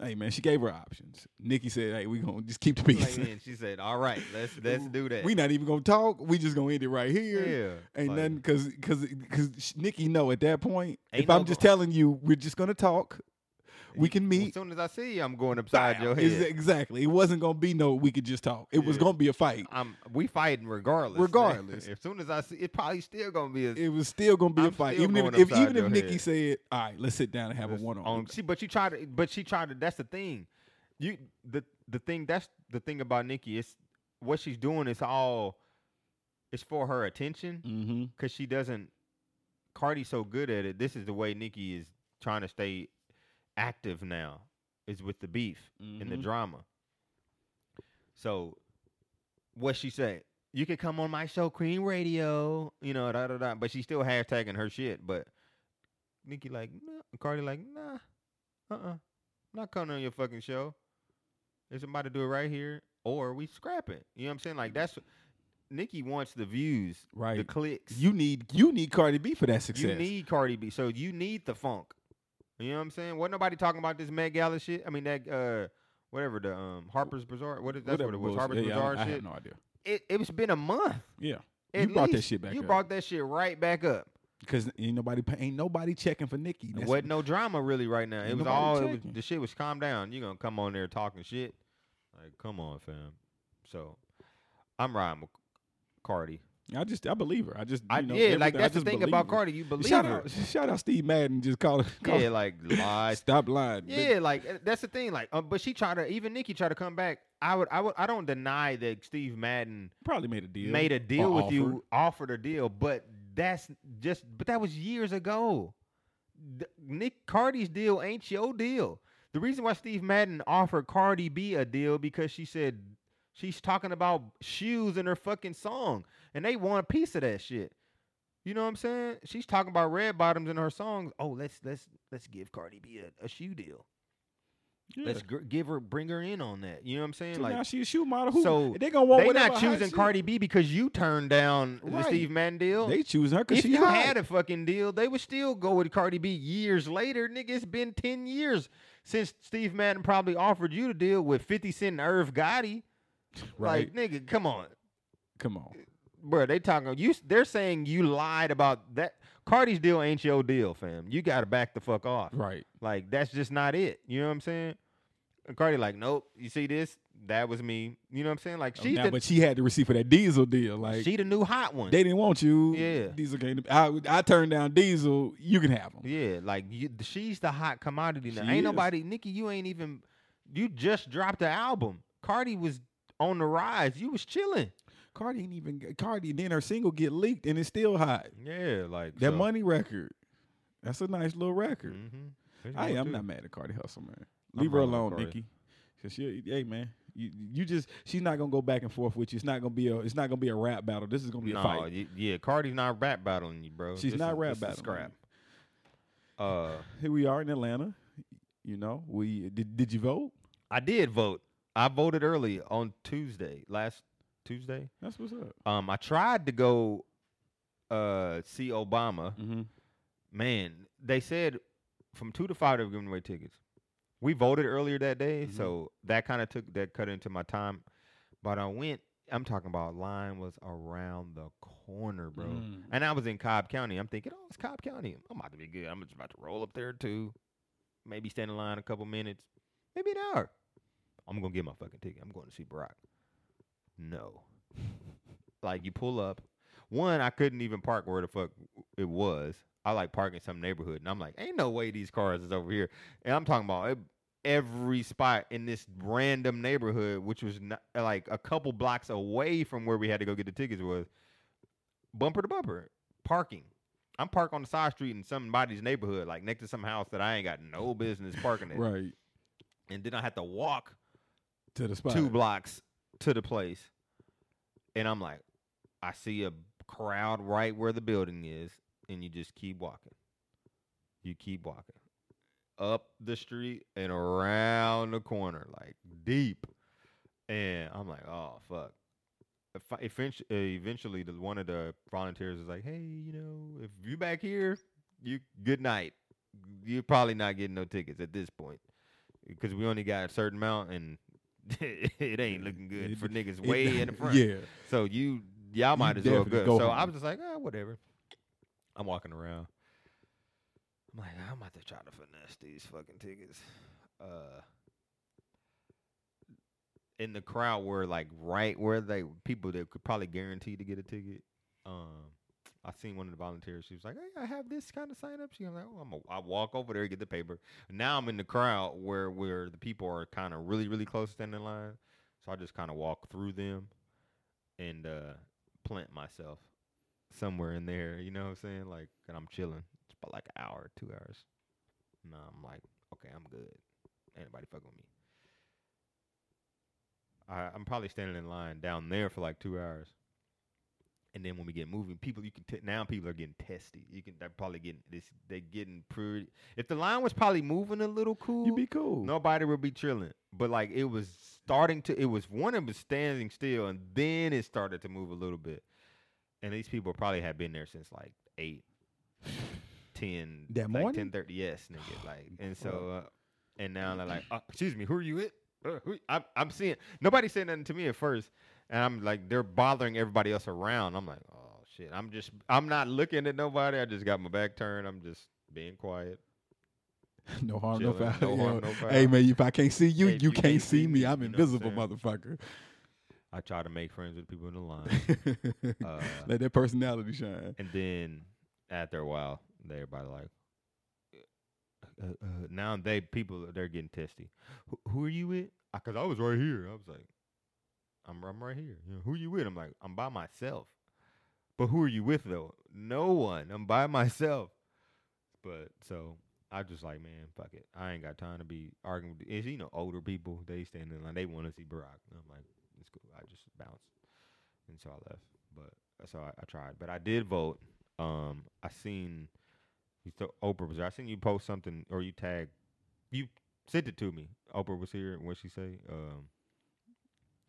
Hey man, she gave her options. Nicki said, "Hey, we gonna just keep the peace. Like, and she said, "All right, let's let's do that." we not even gonna talk. We just gonna end it right here. yeah, Ain't like, nothing because because because Nicki know at that point. If no I'm just telling you, we're just gonna talk. We can meet. As soon as I see you, I'm going upside your head. Exa- Exactly. It wasn't gonna be no. We could just talk. It was gonna be a fight. I'm we fighting regardless. Regardless. as soon as I see, it probably still gonna be a, It was still gonna be a I'm fight. Even if, if even if Nicki head. said, "All right, let's sit down and have a one on." See, but she tried to. But she tried to. That's the thing. You the the thing. That's the thing about Nicki. It's what she's doing is all. It's for her attention Mm-hmm. because she doesn't. Cardi's so good at it. This is the way Nicki is trying to stay active now. Is with the beef and the Mhm. drama. So, what she say? You can come on my show, Queen Radio. You know, da da da. But she's still hashtagging her shit. But Nicki like, nah. Cardi like, nah, uh, uh-uh. uh, not coming on your fucking show. There's somebody to do it right here, or we scrap it. You know what I'm saying? Like that's Nicki wants the views, right? the clicks. You need you need Cardi B for that success. You need Cardi B, so you need the funk. You know what I'm saying? Wasn't nobody talking about this Met Gala shit? I mean that uh whatever the um Harper's Bazaar. What is that's Whatever what it was? bullshit. Harper's Yeah, yeah, Bazaar I, I shit. have no idea. It it's been a month. Yeah, at you brought that shit back You up. brought that shit right back up. because ain't nobody ain't nobody checking for Nicki. There That's- wasn't no drama really right now. It was all it was, the shit was calm down. You gonna come on there talking shit? Like, come on, fam. So I'm riding with Cardi. I just I believe her. I just I know, yeah, like that's the thing about her. Cardi. You believe Shout her. out, shout out Steve Madden. Just call it. Call Yeah, like lies. Stop lying. Yeah, like uh, that's the thing. Like, uh, but she tried to. Even Nicki tried to come back. I would. I would. I don't deny that Steve Madden probably made a deal. made a deal with you, offered a deal, but that's just. But that was years ago. D- Nick Cardi's deal ain't your deal. The reason why Steve Madden offered Cardi B a deal because she said she's talking about shoes in her fucking song, and they want a piece of that shit. You know what I'm saying? She's talking about red bottoms in her songs. Oh, let's let's let's give Cardi B a, a shoe deal. Yeah. Let's gr- give her, bring her in on that. You know what I'm saying? So like, now she a shoe model. Who, so they gonna want they not choosing. Cardi B because you turned down the Steve Madden deal. They choosing her because if she you hot. had a fucking deal, they would still go with Cardi B years later. Nigga, it's been 10 years since Steve Madden probably offered you to deal with 50 Cent and Irv Gotti. right. Like, nigga, come on. Come on. Bro, they talking you they're saying you lied about that. Cardi's deal ain't your deal, fam. You gotta back the fuck off. Right. Like that's just not it. You know what I'm saying? And Cardi like, nope. You see this? That was me. You know what I'm saying? Like Oh, she's now, the, but she had to receive for that Diesel deal. Like she the new hot one. they didn't want you. Yeah. Diesel came. To, I I turned down Diesel. You can have him. yeah, like you, she's the hot commodity now. She ain't is. nobody, Nicki. You ain't even You just dropped the album. Cardi was on the rise. You was chilling. Cardi ain't even get- Cardi. Then her single get leaked and it's still hot. Yeah, like That so- money record. That's a nice little record. Mhm. There's I, too. not mad at Cardi Hustle, man. I'm Leave her alone. Nicki. Cause she, hey man, you you just she's not gonna go back and forth with you. It's not gonna be a it's not gonna be a rap battle. This is gonna be no, a fight. y- yeah, Cardi's not rap battling you, bro. She's This not is- rap battling. Scrap. Uh, Here we are in Atlanta. You know, we did. Did you vote? I did vote. I voted early on Tuesday, last Tuesday. That's what's up. Um, I tried to go uh see Obama. Mm-hmm. Man, they said from two to five they were giving away tickets. We voted earlier that day, Mhm. so that kind of took that cut into my time. But I went. I'm talking about line was around the corner, bro. Mm. And I was in Cobb County. I'm thinking, oh, it's Cobb County. I'm about to be good. I'm just about to roll up there too. Maybe stand in line a couple minutes, maybe an hour. I'm gonna get my fucking ticket. I'm going to see Barack. No, like you pull up. One, I couldn't even park where the fuck it was. I like parking some neighborhood, and I'm like, ain't no way these cars is over here. And I'm talking about ev- every spot in this random neighborhood, which was not, like a couple blocks away from where we had to go get the tickets, was bumper to bumper parking. I'm parked on the side street in somebody's neighborhood, like next to some house that I ain't got no business parking at. Right And then I had to walk to the spot. two blocks to the place. And I'm like, I see a crowd right where the building is, and you just keep walking. You keep walking up the street and around the corner, like deep. And I'm like, oh fuck. Eventually, uh, eventually, the one of the volunteers is like, "Hey, you know, if you back here, you good night. You're probably not getting no tickets at this point because we only got a certain amount, and it ain't looking good It- for niggas It- way in the front. Yeah. So you y'all might as well go. go So. I was just like, ah, whatever. I'm walking around. I'm like, I'm about to try to finesse these fucking tickets. Uh in the crowd were like right where they people that could probably guarantee to get a ticket. Um I seen one of the volunteers. She was like, "Hey, I have this kind of sign up." She was like, "Oh, I'm a, I walk over there get the paper." Now I'm in the crowd where where the people are kind of really really close standing in line, so I just kind of walk through them and uh plant myself somewhere in there. You know what I'm saying? Like, and I'm chilling. It's about like an hour, two hours. No, I'm like, okay, I'm good. Anybody fucking with me? I, I'm probably standing in line down there for like two hours. And then when we get moving, people you can t- now people are getting testy. You can they're probably getting this. They're getting pretty. If the line was probably moving a little cool, you'd be cool. nobody would be chilling. But like it was starting to. It was one of was standing still, and then it started to move a little bit. And these people probably had been there since like eight, ten, That like morning? ten thirty. Yes, nigga. Like, and so, uh, and now they're like, uh, excuse me, who are you with? Uh, who, I'm, I'm seeing nobody said nothing to me at first, and I'm like, they're bothering everybody else around. I'm like, oh shit. I'm just, I'm not looking at nobody. I just got my back turned. I'm just being quiet. no harm, no foul. no harm, no foul. Hey man, if I can't see you, Hey, if you, can't, see me. I'm you know I'm invisible, motherfucker. I try to make friends with people in the line. Uh, Let that personality shine. And then after a while, they everybody like, uh, uh, now they people they're getting testy. Who, who are you with? Because I was right here. I was like, I'm I'm right here. You know, who you with? I'm like, I'm by myself. But who are you with though? No one. I'm by myself. But so I just like, man, fuck it. I ain't got time to be arguing with. Is you know older people? They stand in line. They want to see Barack. And I'm like, it's cool. I just bounced, and so I left. But so I, I tried. But I did vote. Um, I seen you th- Oprah was there. I seen you post something or you tag. You sent it to me. Oprah was here. What she say? Um,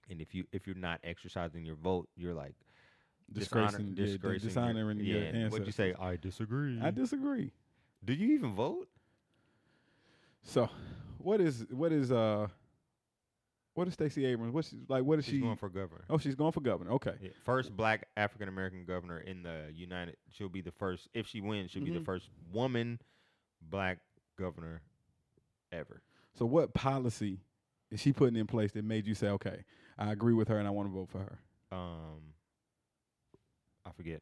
and if you if you're not exercising your vote, you're like dishonor- Disgracing, yeah, disgracing, dishonoring your yeah. and What'd you say? I disagree. I disagree. Do you even vote? So, what is what is uh, what is Stacey Abrams? What's she, like? What is She's she? going for governor. oh, she's going for governor. Okay. Yeah, first black African American governor in the United. She'll be the first. If she wins, she'll be the Mhm. first woman black governor ever. So, what policy is she putting in place that made you say, okay, I agree with her and I want to vote for her? Um, I forget.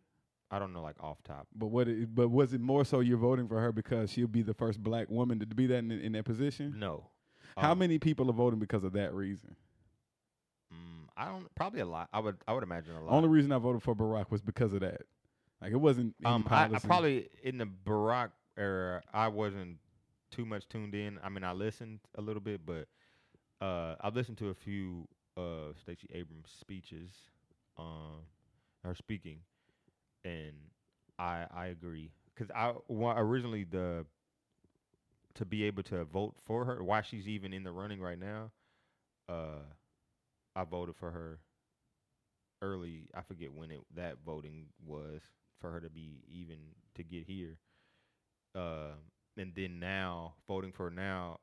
I don't know, like off top. But what? It, but was it more so you're voting for her because she'll be the first black woman to be that in, in that position? No, How Um, many people are voting because of that reason? Mm, I don't. Probably a lot. I would. I would imagine a lot. Only reason I voted for Barack was because of that. Like it wasn't um, I, I probably in the Barack era, I wasn't too much tuned in. I mean, I listened a little bit, but uh, I listened to a few uh Stacey Abrams speeches, um, her speaking, and I I agree because I wa- originally the to be able to vote for her, why she's even in the running right now, uh, I voted for her early. I forget when it that voting was for her to be even to get here. Uh, and then now voting for her now.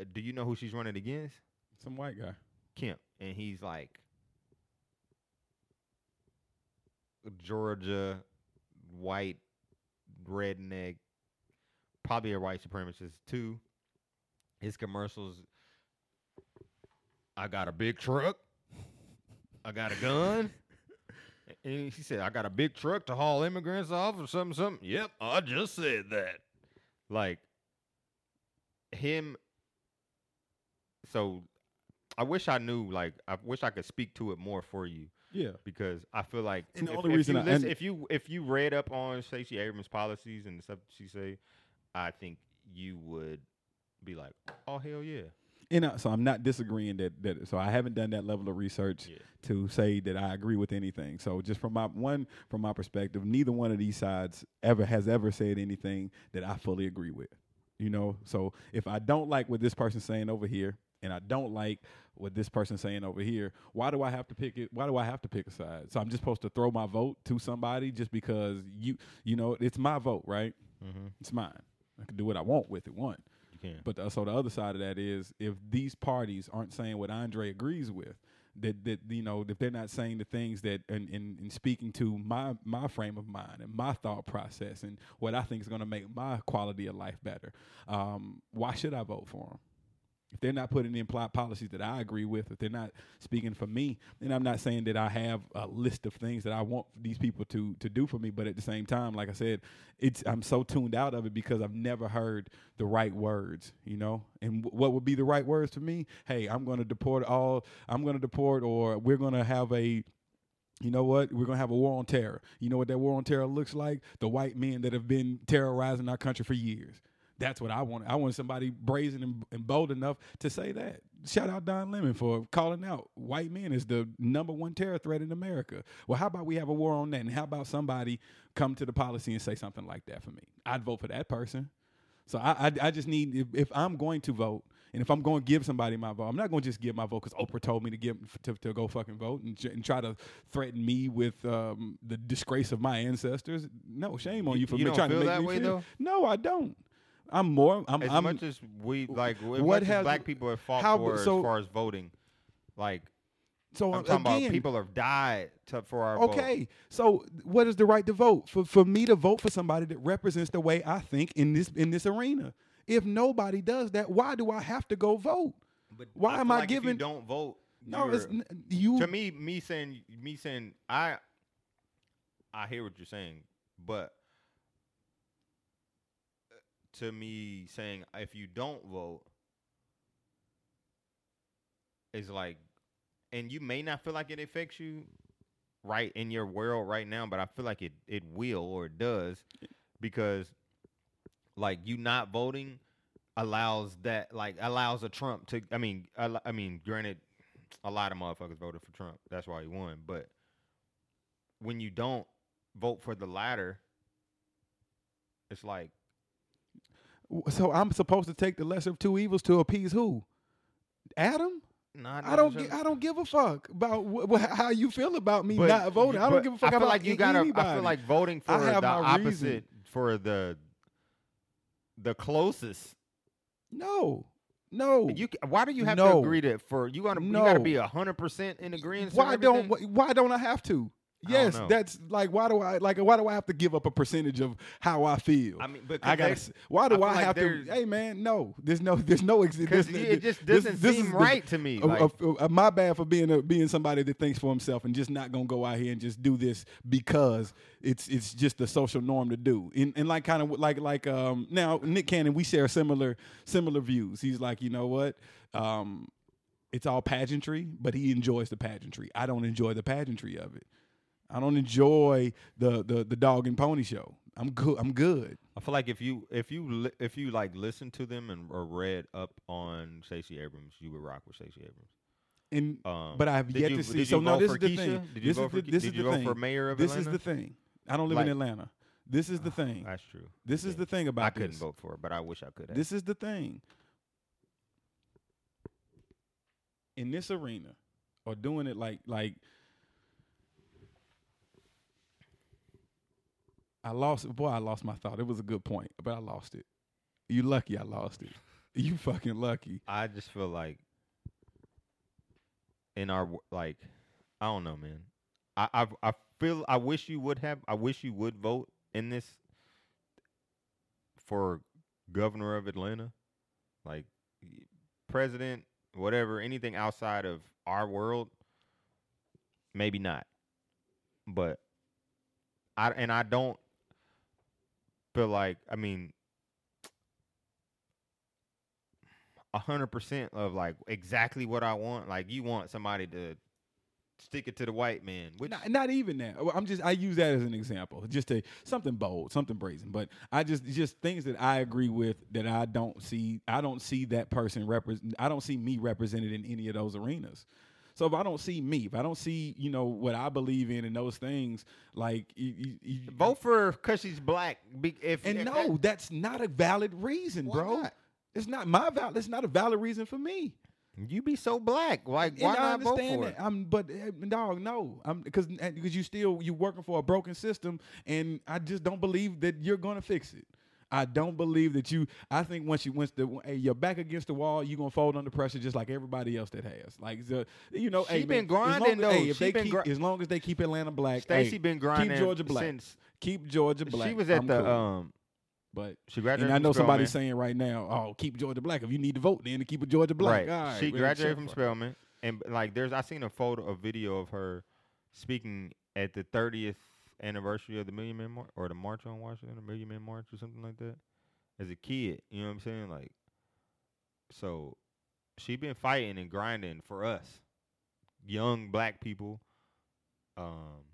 uh, Do you know who she's running against? some white guy. Kemp, and he's like Georgia white redneck, probably a white supremacist too. His commercials. I got a big truck. I got a gun. And he said, I got a big truck to haul immigrants off or something, something. Yep, I just said that. Like him so I wish I knew like I wish I could speak to it more for you Yeah. because I feel like And the if, only if reason you listen, if you if you read up on Stacey Abrams' policies and the stuff she say, I think you would be like, oh hell yeah, And uh, so I'm not disagreeing that that so I haven't done that level of research yeah. to say that I agree with anything. So just from my one from my perspective, neither one of these sides ever has ever said anything that I fully agree with. You know, so if I don't like what this person's saying over here, and I don't like what this person's saying over here, why do I have to pick it? Why do I have to pick a side? So I'm just supposed to throw my vote to somebody just because you you know it's my vote, right? Mm-hmm. It's mine. I can do what I want with it. One. You can. But the, so the other side of that is if these parties aren't saying what Andre agrees with, that that you know if they're not saying the things that and in, in, speaking to my my frame of mind and my thought process and what I think is going to make my quality of life better, um, why should I vote for them? If they're not putting in policies that I agree with, if they're not speaking for me, then I'm not saying that I have a list of things that I want these people to to do for me. But at the same time, like I said, it's I'm so tuned out of it because I've never heard the right words, you know. And w- what would be the right words for me? Hey, I'm going to deport all. I'm going to deport, or we're going to have a you know what? We're gonna have a war on terror. You know what that war on terror looks like? The white men that have been terrorizing our country for years. That's what I want. I want somebody brazen and, and bold enough to say that. Shout out Don Lemon for calling out white men is the number one terror threat in America. Well, how about we have a war on that? And how about somebody come to the policy and say something like that for me? I'd vote for that person. So I, I, I just need if, if I'm going to vote and if I'm going to give somebody my vote, I'm not going to just give my vote because Oprah told me to give to, to go fucking vote and, and try to threaten me with um, the disgrace of my ancestors. No, shame on you, for you me trying to make that me way, feel. though? No, I don't. I'm more. I'm. As I'm much as we like, what has- black people have fought how- for so- as far as voting, like so I'm talking again, about people have died to, for our vote. Okay, so what is the right to vote for? For me to vote for somebody that represents the way I think in this in this arena. If nobody does that, why do I have to go vote? But Why I am I like giving- don't vote? No, it's you. to me, me saying, me saying, I, I hear what you're saying, but to me, saying if you don't vote, is like, and you may not feel like it affects you, right in your world right now, but I feel like it it will or it does, because, like you not voting allows that like allows a Trump to I mean I, I mean granted a lot of motherfuckers voted for Trump. That's why he won. But when you don't vote for the latter it's like so I'm supposed to take the lesser of two evils to appease who? Adam? not I don't. gi- I don't give a fuck about wh- wh- how you feel about me but not voting. I don't give a fuck I feel about like you gotta anybody. I feel like voting for the opposite reason. for the the closest no, no. you why do you have to agree that for you gotta you gotta be a hundred percent in agreement why don't Why don't I have to? Yes, that's like why do I like why do I have to give up a percentage of how I feel? I mean, because I gotta. Why do I I, like have to? Hey man, no. There's no. There's no. because it just doesn't this seem right to me. uh, Like, uh, uh, my bad for being a, being somebody that thinks for himself and just not gonna go out here and just do this because it's it's just the social norm to do. And, and like kind of like like um now Nick Cannon, we share similar similar views. He's like, you know what, um, it's all pageantry, but he enjoys the pageantry. I don't enjoy the pageantry of it. I don't enjoy the the the dog and pony show. I'm good. I'm good. I feel like if you if you li- if you like listen to them and or read up on Stacey Abrams, you would rock with Stacey Abrams. And Um, but I have yet you- to see. So no, this is the Keisha? thing. Did you this vote is for the, this did is you the thing. for mayor of Atlanta? this Atlanta? is the thing. I don't live Like- in Atlanta. This is the thing. That's true. This is the thing about I couldn't this. vote for it, but I wish I could have. This is the thing. In this arena, or doing it like like I lost boy, I lost my thought. It was a good point, but I lost it. You lucky I lost it. You fucking lucky. I just feel like in our like, I don't know, man. I I I feel I wish you would have. I wish you would vote in this for governor of Atlanta, like president, whatever, anything outside of our world. Maybe not, but I and I don't feel like. I mean, hundred percent of like exactly what I want. Like you want somebody to stick it to the white man, which Not, not even that. I'm just I use that as an example, just a something bold, something brazen. But I just just things that I agree with that I don't see. I don't see that person represent. I don't see me represented in any of those arenas. So if I don't see me, if I don't see you know what I believe in and those things, like you, you, you, vote for because she's black. If And if no, that- that's not a valid reason, bro. not? It's not my valid. It's not a valid reason for me. you be so black, like why I understand for that. it? I'm, but uh, dog, no, I'm because because you still you working for a broken system, and I just don't believe that you're gonna fix it. I don't believe that you. I think once you once the hey, you're back against the wall, you're gonna fold under pressure just like everybody else that has. Like the, you know, She hey, been man, grinding, as- hey, though. if She they keep, gri- as long as they keep Atlanta black, Stacey hey, been grinding keep Georgia black. since keep Georgia black. she was at I'm the cool. um. but She graduated. and I know somebody's saying right now, oh, keep Georgia black. If you need to vote, then to keep a Georgia black. Right. Right, she graduated from. Spelman, and like there's I seen a photo, a video of her speaking at the 30th anniversary of the Million Man March or the March on Washington, the Million Man March or something like that. As a kid, you know what I'm saying? Like, so she been fighting and grinding for us, young black people. Um,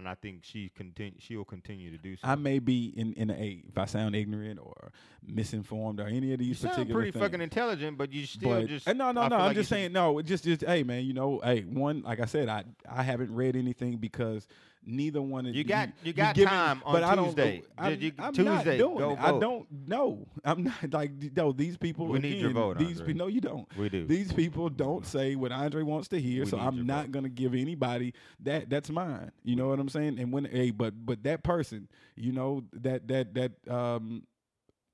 and I think she continue. She will continue to do so. I may be in in a if I sound ignorant or misinformed or any of you these sound particular pretty things. fucking intelligent, but you still but just no, no, I no. I'm like just saying no. It just, just hey, man. You know, hey, one like I said, I I haven't read anything because neither one. of You got- you got time on but I don't- Tuesday. I'm, you- I'm Tuesday, not doing. I don't know. I'm not like no. These people. We need your vote, These no, you don't. We do. These people don't say what Andre wants to hear, We so I'm not vote. gonna give anybody that. That's mine. You know what I'm saying? And when hey, but but that person, you know that that that um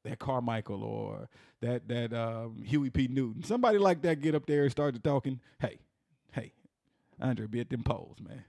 that Carmichael or that that um Huey P. Newton, somebody like that, get up there and start to talking. Hey, hey, Andre, be at them polls, man.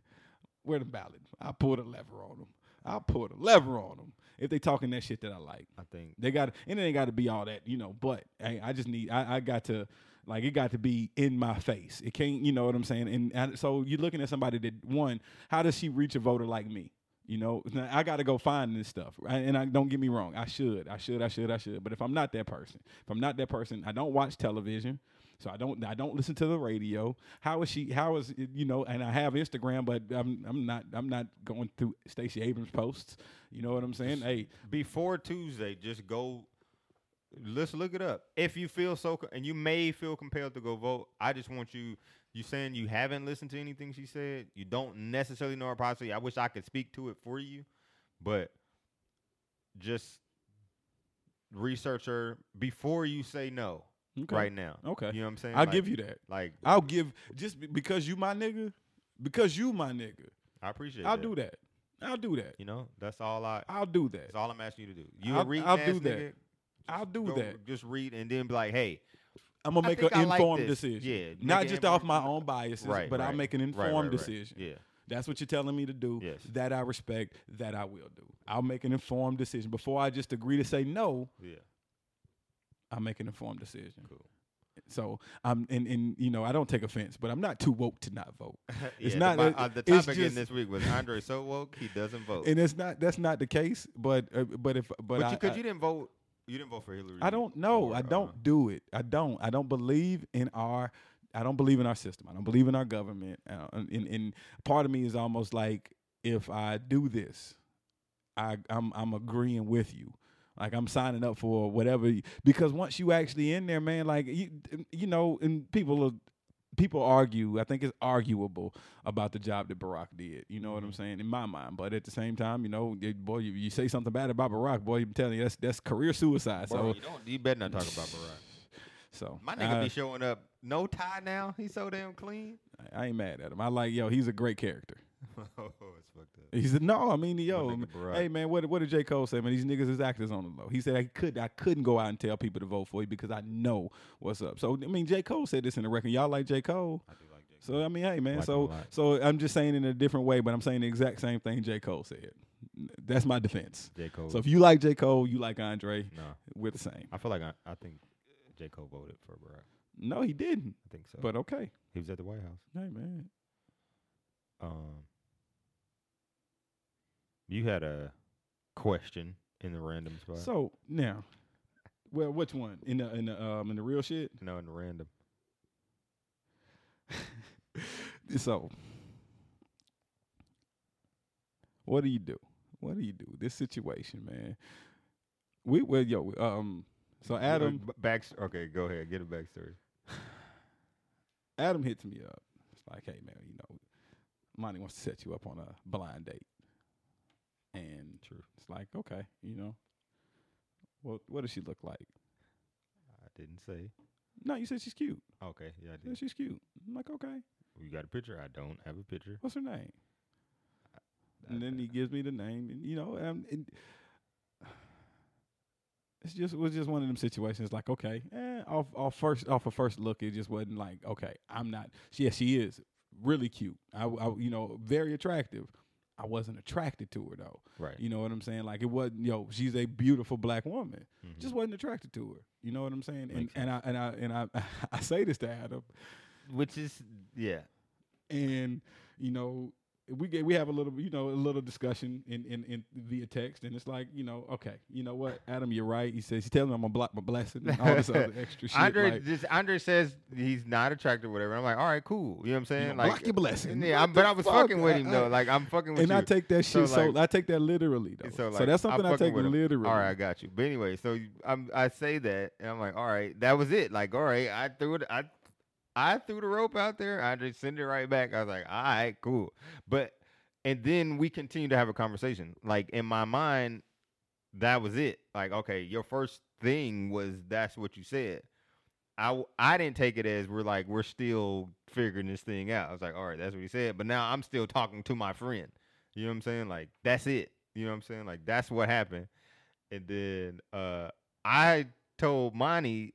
Where the ballot? I pull the lever on them. I pull the lever on them if they talking that shit that I like. I think They got and it ain't got to be all that, you know. But hey, I just need I, I got to like it got to be in my face. It can't, you know what I'm saying. And, and so you're looking at somebody that one, how does she reach a voter like me? You know, I got to go find this stuff. right? And I don't get me wrong, I should, I should, I should, I should. But if I'm not that person, if I'm not that person, I don't watch television. So I don't I don't listen to the radio. How is she? How is you know? And I have Instagram, but I'm I'm not I'm not going through Stacey Abrams posts. You know what I'm saying? Hey, before Tuesday, just go. Let's look it up. If you feel so, and you may feel compelled to go vote, I just want you. You saying you haven't listened to anything she said. You don't necessarily know her policy. I wish I could speak to it for you, but just research her before you say no. Okay. Right now, Okay. You know what I'm saying? I'll Like- give you that. Like I'll give just be- because you my nigga, because you my nigga. I appreciate. It. I'll that. do that. I'll do that. You know, that's all I. I'll do that. That's all I'm asking you to do. You I'll- a reading I'll ass do that. nigga, I'll do go- that. Just read and then be like, hey, I'm gonna make an I like informed decision. Yeah, not just off my own biases, right, but I'll right, make an informed right. decision. Yeah. That's what you're telling me to do. Yes. That I respect. That I will do. I'll make an informed decision before I just agree to say no. Yeah. I'll make an informed decision. Cool. So I'm and and you know I don't take offense, but I'm not too woke to not vote. It's Yeah, not. The, uh, the topic in this week was Andre so woke he doesn't vote. and it's not. That's not the case. But uh, but if but, but I, you, you didn't vote. You didn't vote for Hillary. I don't know. I uh, don't do it. I don't. I don't believe in our. I don't believe in our system. I don't believe in our government. Uh, and, and part of me is almost like if I do this, I I'm I'm agreeing with you. Like I'm signing up for whatever because once you actually in there, man, like you um, you know, and people are people argue. I think it's arguable about the job that Barack did. You know what I'm mm-hmm. saying? In my mind, but at the same time, you know, boy, you, you say something bad about Barack, boy, I'm telling you, that's that's career suicide. Bro, so you don't. You better not talk about Barack. so My nigga I, be showing up no tie now. He's so damn clean. I ain't mad at him. I like yo. He's a great character. oh, it's fucked up. He said no. I mean yo. Hey man, what what did J Cole say? Man, these niggas is actors on the low. He said I could I couldn't go out and tell people to vote for you because I know what's up. So I mean J Cole said this in the record. Y'all like J Cole? I do like Jake. So I mean, hey man. Like so so I'm just saying in a different way, but I'm saying the exact same thing J Cole said. That's my defense. J Cole. So if you like J Cole, you like Andre. no, We're the same. I feel like I, I think J Cole voted for Barack. No, he didn't. I think so. But okay. he was at the White House. Hey man. Um, you had a question in the random spot. So now, well, which one in the in the um in the real shit? no, in the random. so, what do you do? What do you do? This situation, man. We well, yo, um. So Adam, B- back. Okay, go ahead. Get a backstory. Adam hits me up. It's like, hey man, you know, Monty wants to set you up on a blind date, and True. it's like, okay, you know, what what does she look like? I didn't say. No, you said she's cute. Okay, yeah, I Yeah, she's cute. I'm like, okay, You got a picture? I don't have a picture. what's her name? I- and then he gives me the name, and you know, um, and it's just it was just one of them situations. Like, okay, eh, off off first off a first look, it just wasn't like, okay, I'm not. Yeah, she is really cute. I, I you know, very attractive. I wasn't attracted to her though. right. You know what I'm saying? Like it wasn't, yo, she's a beautiful black woman. Mhm. Just wasn't attracted to her. You know what I'm saying? And and I and I and I I say this to Adam, which is yeah. and you know we get we have a little you know a little discussion in, in in via text and it's like you know okay you know what Adam you're right he says he's telling me I'm gonna block my blessing and all this other extra shit Andre like, just Andre says he's not attracted, whatever. I'm like, all right, cool. You know what I'm saying? gonna like, block your blessing. Yeah, I'm, but I was fuck? fucking with him though. Like I'm fucking with and you. I take that shit so, like- I take that literally though So, so, like, that's I'm something I take literally All right, I got you. But anyway, so I'm, I say that, and I'm like, all right, that was it. Like, all right, I threw it. I I threw the rope out there. I just send it right back. I was like, all right, cool. But and then we continue to have a conversation. Like in my mind, that was it. Like, okay, your first thing was that's what you said. I I didn't take it as we're like we're still figuring this thing out. I was like, all right, that's what he said. But now I'm still talking to my friend. You know what I'm saying? Like that's it. You know what I'm saying? Like that's what happened. And then uh I told Monty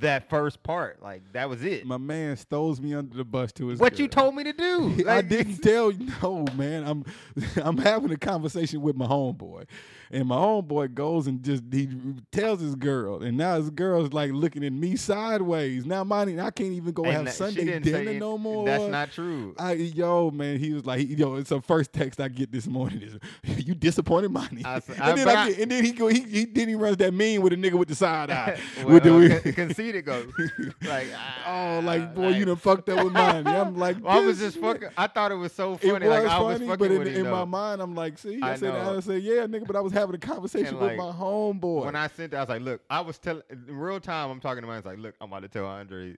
that first part. Like that was it. my man throws me under the bus to his what you told me to do. I didn't tell you. No, man. I'm I'm having a conversation with my homeboy, and my homeboy goes and just he tells his girl, and now his girl's like looking at me sideways. Now, mine, I can't even go and have that- Sunday dinner it- no more. That's not true. I yo man, he was like, yo, it's the first text I get this morning is, you disappointed Monty. I s- and, then I I- and then he go, he, he then he runs that meme with a nigga with the side eye. well, with the, con- conceited goes like, oh, like ah, boy, you done fucked up with Monty. I'm like, Well, I was just fucking. I thought it was so It funny. was like I was funny, fucking but in, in my mind, I'm like, see, I, I said. I said, yeah, nigga, but I was having a conversation And, with like, my homeboy. when I sent it, I was like, look, I was telling in real time. I'm talking to him. I was like, look, I'm about to tell Andre.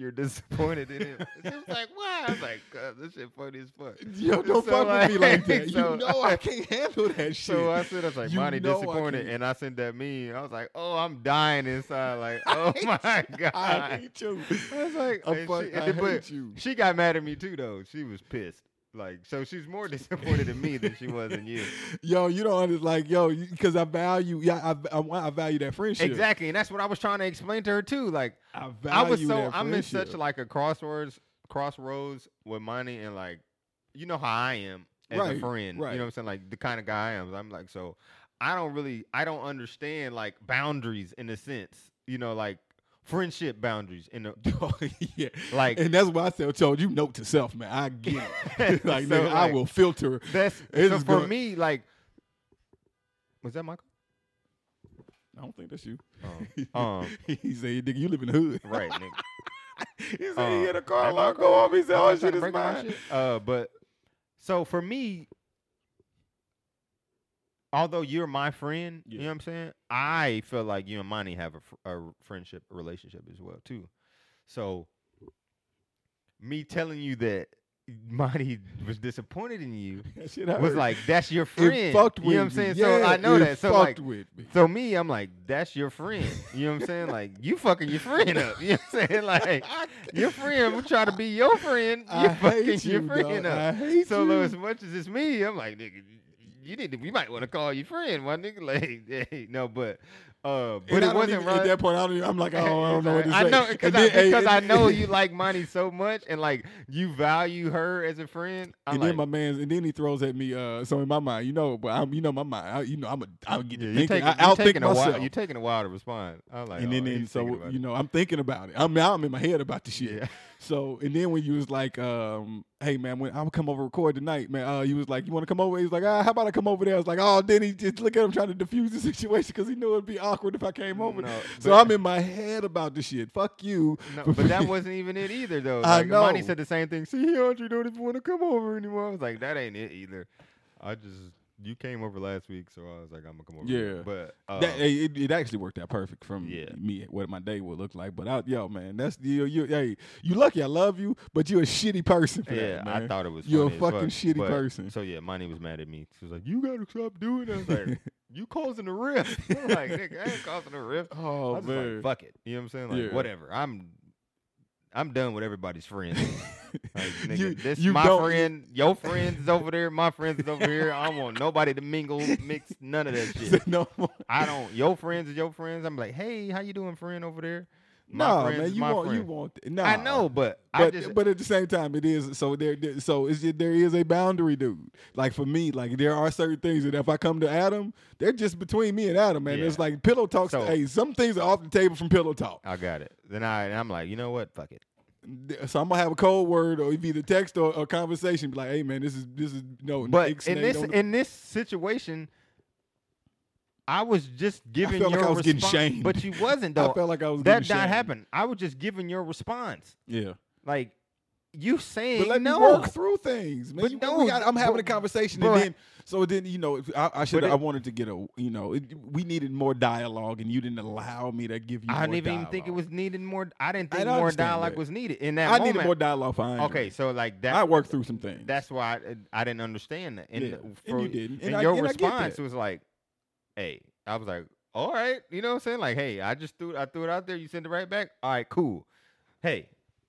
You're disappointed in him. She was like, why? I was like, "Cause this shit funny as fuck. Yo, don't So, fuck with me like that. so- you know I can't handle that shit. So I said, I was like, You Monty know I disappointed, and I sent that meme. I was like, oh, I'm dying inside. Like, oh my god. I hate you. I was like, I fuck- she, I and- but you. she got mad at me too, though. She was pissed. Like, so she's more disappointed in me than she was in you. Yo, you don't understand. Like, yo, because I value, yeah, I, I, I value that friendship. Exactly, and that's what I was trying to explain to her too. Like, I I was so I'm in such like a crossroads crossroads with Monty and like you know how I am as Right, a friend. right. You know what I'm saying? Like the kind of guy I am. I'm like so. I don't really. I don't understand like boundaries in a sense. You know, like friendship boundaries in a yeah. like. And that's why I said, told you note to self, man. I get it. like, So, nigga, I will filter. That's so for gonna- me. Like, was that Michael? I don't think that's you. Oh. Um, he said, nigga, you live in the hood. right, nigga. he said he had a car alarm go off. He said, oh, shit is mine. Uh, but so for me, although you're my friend, you know what I'm saying. I feel like you and Monty have a, fr- a friendship relationship as well too. So me telling you that Monty was disappointed in you was hurt. like that's your friend. It fucked with you know what I'm saying? so I know that. So fucked like with me. so me, I'm like, that's your friend. You know what I'm saying? Like you fucking your friend up. You know what I'm saying? Like your friend will try to be your friend. You fucking your you, friend dog. up. I hate So you. though, as much as it's me, I'm like, nigga, you need to. We might want to call your friend, my nigga. Like, hey, no, but, uh, but And it wasn't even- right. At that point, I don't even, I'm like, oh, I don't know what to say. I know because And I, then- hey, because I know you like Monty so much, and like you value her as a friend. I'm And like, then my man's, and then he throws at me. Uh, so in my mind, you know, but I'm, you know, my mind, I, you know, I'm a, I'll get yeah, thinking. taking, I, I'll think taking a myself. while. you're taking a while to respond. I'm like, and then, oh, then he's so you know, I'm thinking about it. I'm now I'm in my head about the shit. Yeah. So and then when you was like, um, hey man, when I'm gonna come over record tonight, man, uh, you was like, you want to come over? He was like, ah, how about I come over there? I was like, oh, then he just look at him trying to defuse the situation because he knew it'd be awkward if I came over. No, so I'm in my head about this shit. Fuck you. No, but that wasn't even it either, though. I Like, Monty said the same thing. See, he Andre don't even want to come over anymore. I was like, that ain't it either. I just you came over last week, so I was like, I'm gonna come over. Yeah. but uh, That, hey, it, it actually worked out perfect from Yeah. me what my day would look like. But I, yo, man, that's you. You, hey, you lucky. I love you, but you're a shitty person yeah, that, I thought it was. You're a fucking fuck, shitty but- person. So yeah, Monty was mad at me. She was like, "You gotta stop doing that." I was like, "You causing a rift?" I'm like, "Nigga, I ain't causing a rift." Oh man, like, "Fuck it," you know what I'm saying? Like, Yeah. whatever. I'm, I'm done with everybody's friends. Like, nigga, You- this you my don't- friend, your friends is over there, my friends is over here. I don't want nobody to mingle, mix, none of that shit. no more. I don't. Your friends is your friends. I'm like, hey, how you doing, friend over there? No, friends man, you want you friend. want no. I know, but, I But, just but at the same time, it is so there. So it's just, there is a boundary, dude. Like for me, like there are certain things that if I come to Adam, they're just between me and Adam, man. Yeah. It's like pillow talks. So- hey, some things are off the table from pillow talk. I got it. Then I, I'm like, you know what? Fuck it. So I'm gonna have a cold word or either text or, or conversation. Be like, hey, man, this is this is no. But in this in this situation, I was just giving felt like your I was getting response, shamed. but you wasn't though. I felt like I was getting that getting not shamed. happened. I was just giving your response. Yeah. Like you saying But let no. me work through things, man. But You- no, got- I'm having a but- conversation, but- and then so then you know I, I should it- I wanted to get a you know it, we needed more dialogue, and you didn't allow me to give you. I didn't even think it dialogue. was needed more. I didn't think don't more understand dialogue that. was needed in that I moment. needed more dialogue for. Okay, so like that. I worked through some things. That's why I, I didn't understand that. And, Yeah, and for, you didn't. And, I- your and I get response that. was like, "Hey," I was like, "All right," you know what I'm saying? Like, "Hey, I just threw I threw it out there. You sent it right back. All right, cool. Hey,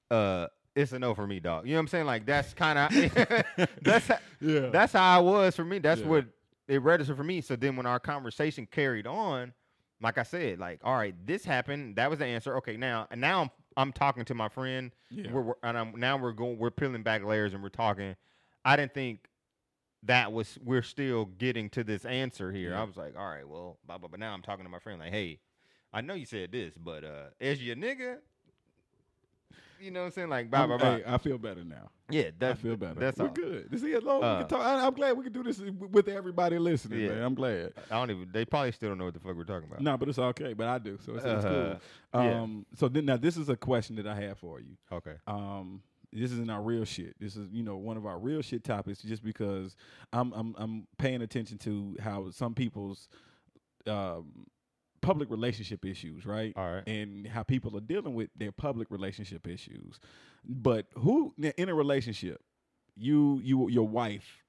uh, it's a no for me, dog. You know what I'm saying? Like that's kind of that's how, yeah. that's how I was for me. That's Yeah. what it registered for me. So then when our conversation carried on, like I said, like, all right, this happened. That was the answer. Okay, now and now I'm I'm talking to my friend. yeah. We're, we're and I'm, now we're going we're peeling back layers and we're talking. I didn't think that was we're still getting to this answer here. Yeah. I was like, all right, well, blah blah. But now I'm talking to my friend like, hey, I know you said this, but uh, as your nigga, you know what I'm saying? Like, blah blah blah. hey, I feel better now. yeah, I feel better. That's We're all. good. This is long. we Uh, can talk. I, I'm glad we can do this with everybody listening. Yeah. Man. I'm glad. I don't even. They probably still don't know what the fuck we're talking about. No, but it's okay. But I do. So it's, it's Uh, cool. yeah. Um. So then now this is a question that I have for you. Okay. um this isn't our real shit. This is you know one of our real shit topics. Just because I'm I'm I'm paying attention to how some people's um, public relationship issues, right? All right. And how people are dealing with their public relationship issues. But who in a relationship, you you your wife,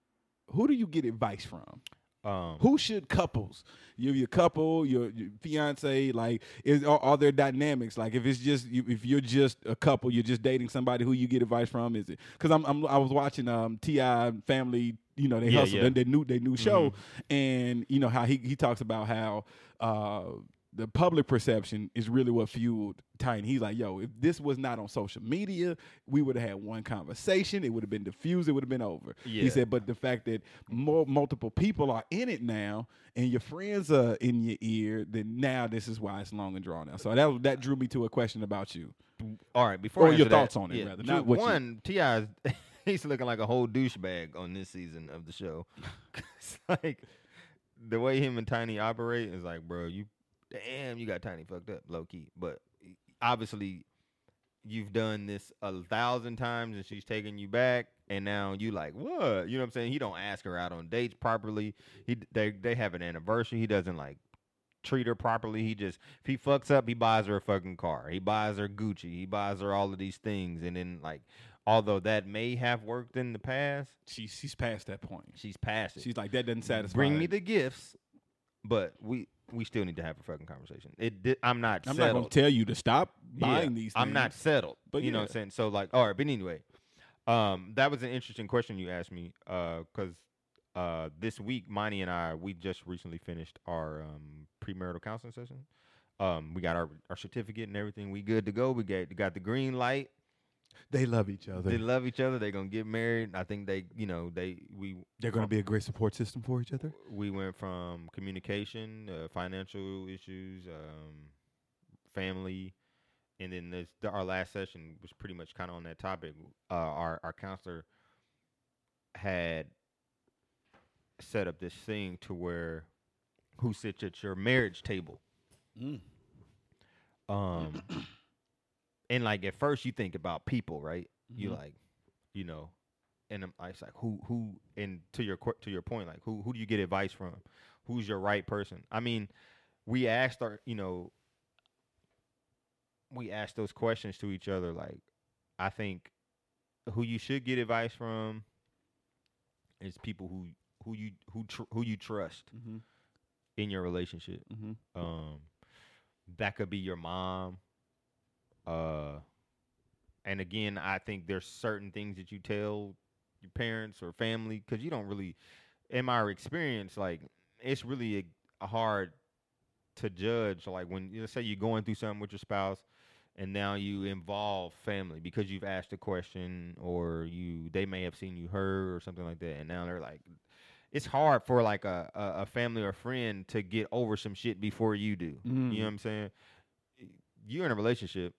who do you get advice from? Um. Who should couples? You, your couple, your, your fiance, like, is are, are there dynamics? Like, if it's just you, if you're just a couple, you're just dating somebody who you get advice from. Is it? Because I'm, I'm I was watching um T.I. Family, you know, they Yeah, hustle yeah. their new their new show, and you know how he he talks about how uh the public perception is really what fueled Tiny. He's like, yo, if this was not on social media, we would have had one conversation. It would have been diffused. It would have been over. Yeah. He said, but the fact that more multiple people are in it now, and your friends are in your ear, then now this is why it's long and drawn out. So that that drew me to a question about you. All right, before Or your answer that, thoughts on it, yeah, rather, Drew, one T.I., he's looking like a whole douchebag on this season of the show. it's like the way him and Tiny operate is like, bro, you damn, you got Tiny fucked up, low key. But obviously, you've done this a thousand times, and she's taking you back, and now you like what? You know what I'm saying? He don't ask her out on dates properly. He they they have an anniversary. He doesn't like treat her properly. He just if he fucks up, he buys her a fucking car. He buys her Gucci. He buys her all of these things, and then like, although that may have worked in the past, She she's past that point. she's past it. She's like that doesn't satisfy. Me. Bring me the gifts, but we we still need to have a fucking conversation. It di- I'm not I'm not gonna tell you to stop Yeah, buying these. I'm not settled. But you know what. I'm saying? So like, all right, but anyway, um, that was an interesting question you asked me, uh, because uh, this week, Monty and I, we just recently finished our um premarital counseling session. Um, we got our our certificate and everything. We good to go. We got got the green light. They love each other. They love each other. They're gonna get married. I think they, you know, they we They're going to be a great support system for each other. we went from communication, uh, financial issues, um, family, and then this the, our last session was pretty much kind of on that topic. Uh, our our counselor had set up this thing to where who sits at your marriage table. Um, and like at first you think about people, right? You Mhm. like, you know, and I'm, it's like who who and to your to your point, like who who do you get advice from? Who's your right person? I mean, we asked our, you know, we asked those questions to each other. Like, I think who you should get advice from is people who who you who tr- who you trust Mm-hmm. in your relationship. Mm-hmm. Um, that could be your mom. Uh, and again, I think there's certain things that you tell your parents or family because you don't really, in my experience, like it's really a, a hard to judge. Like when you say you're going through something with your spouse, and now you involve family because you've asked a question or you they may have seen you hurt or something like that, and now they're like, it's hard for like a, a, a family or friend to get over some shit before you do. You know what I'm saying? You're in a relationship,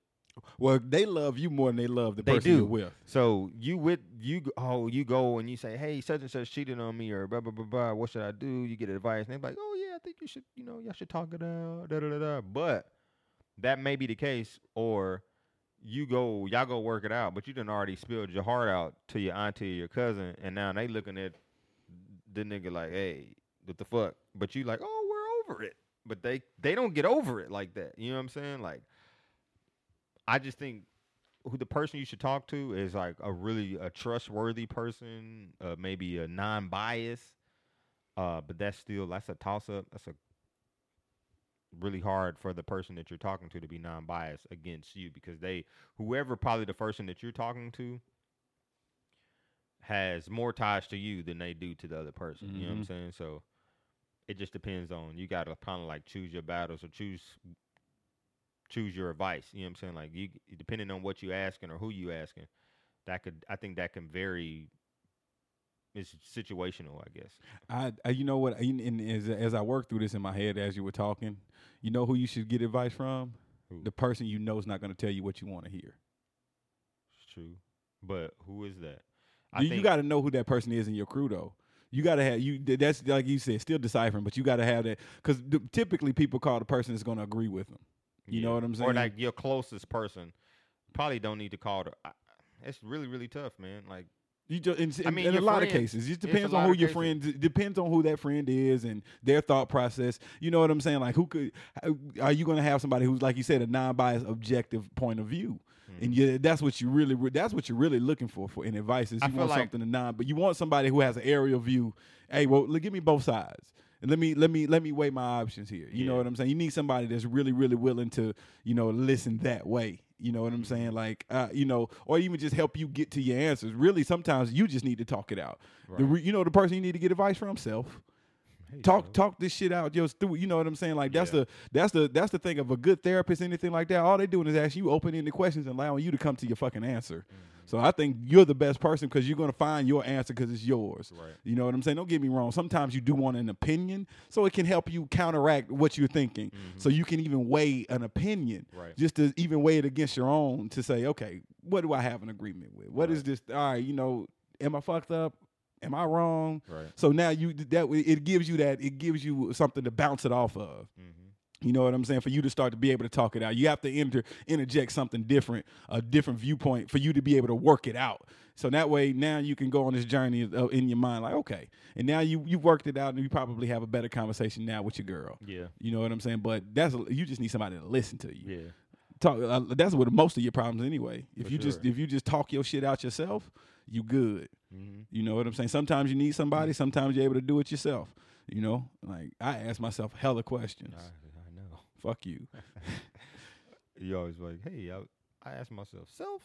Well, they love you more than they love the They person do. you're with. so you with you oh you go and you say hey such and such cheated on me or blah blah blah blah. What should I do? You get advice and they're like oh yeah I think you should you know y'all should talk it out da da da da. But that may be the case or you go y'all go work it out, but you done already spilled your heart out to your auntie or your cousin, and now they looking at the nigga like hey what the fuck? But you like oh we're over it, but they they don't get over it like that. You know what I'm saying? Like I just think who the person you should talk to is like a really a trustworthy person, uh, maybe a non-bias. Uh, but that's still that's a toss up. That's a really hard for the person that you're talking to to be non-biased against you because they whoever probably the person that you're talking to has more ties to you than they do to the other person. You know what I'm Mhm. saying? So it just depends on you got to kind of like choose your battles or choose choose your advice. You know what I'm saying? Like you depending on what you asking or who you asking, that could I think that can vary. It's situational, I guess. I, I you know what? And, as as I work through this in my head as you were talking, you know who you should get advice from? Who? The person you know is not going to tell you what you want to hear. It's true, but who is that? You, you got to know who that person is in your crew, though. You got to have you. That's like you said, still deciphering, but you got to have that because typically people call the person that's going to agree with them. You know what I'm saying? Or like your closest person probably don't need to call. The, it's really really tough, man. Like You just, in, I mean, in a lot of cases, it just it's a depends on who your cases. friend. Depends on who that friend is and their thought process. You know what I'm saying? Like, who could? Are you going to have somebody who's like you said, a non-biased, objective point of view? Mm-hmm. And yeah, that's what you really that's what you're really looking for for in advice. Is I you feel want like- something to non, but you want somebody who has an aerial view. Hey, well, look, give me both sides. Let me let me let me weigh my options here. You know what I'm saying? You need somebody that's really really willing to you know listen that way. You know what I'm saying? Like uh, you know, or even just help you get to your answers. Really, sometimes you just need to talk it out. The re- you know, the person you need to get advice from self. Talk bro. talk this shit out just through you know what i'm saying like that's Yeah. the that's the that's the thing of a good therapist anything like that all they doing is asking you open-ended questions and allowing you to come to your fucking answer Mm-hmm. so i think you're the best person because you're going to find your answer because it's yours Right. you know what i'm saying don't get me wrong sometimes you do want an opinion so it can help you counteract what you're thinking so you can even weigh an opinion Mm-hmm. Right. just to even weigh it against your own to say okay what do i have an agreement with What is Right. this all right you know am i fucked up am i wrong Right. so now you that it gives you that it gives you something to bounce it off of. Mm-hmm. You know what I'm saying? For you to start to be able to talk it out, you have to inter, interject something different, a different viewpoint for you to be able to work it out. So that way, now you can go on this journey of- in your mind, like okay, and now you you worked it out, and you probably have a better conversation now with your girl. Yeah. You know what I'm saying? But that's you just need somebody to listen to you. Yeah. Talk. Uh, that's what most of your problems anyway. If For you just if you just talk your shit out yourself, you good. Mm-hmm. You know what I'm saying? Sometimes you need somebody, sometimes you're able to do it yourself. You know, like I ask myself hella questions. I, I know. Fuck you. You always like, hey, I, I ask myself, self.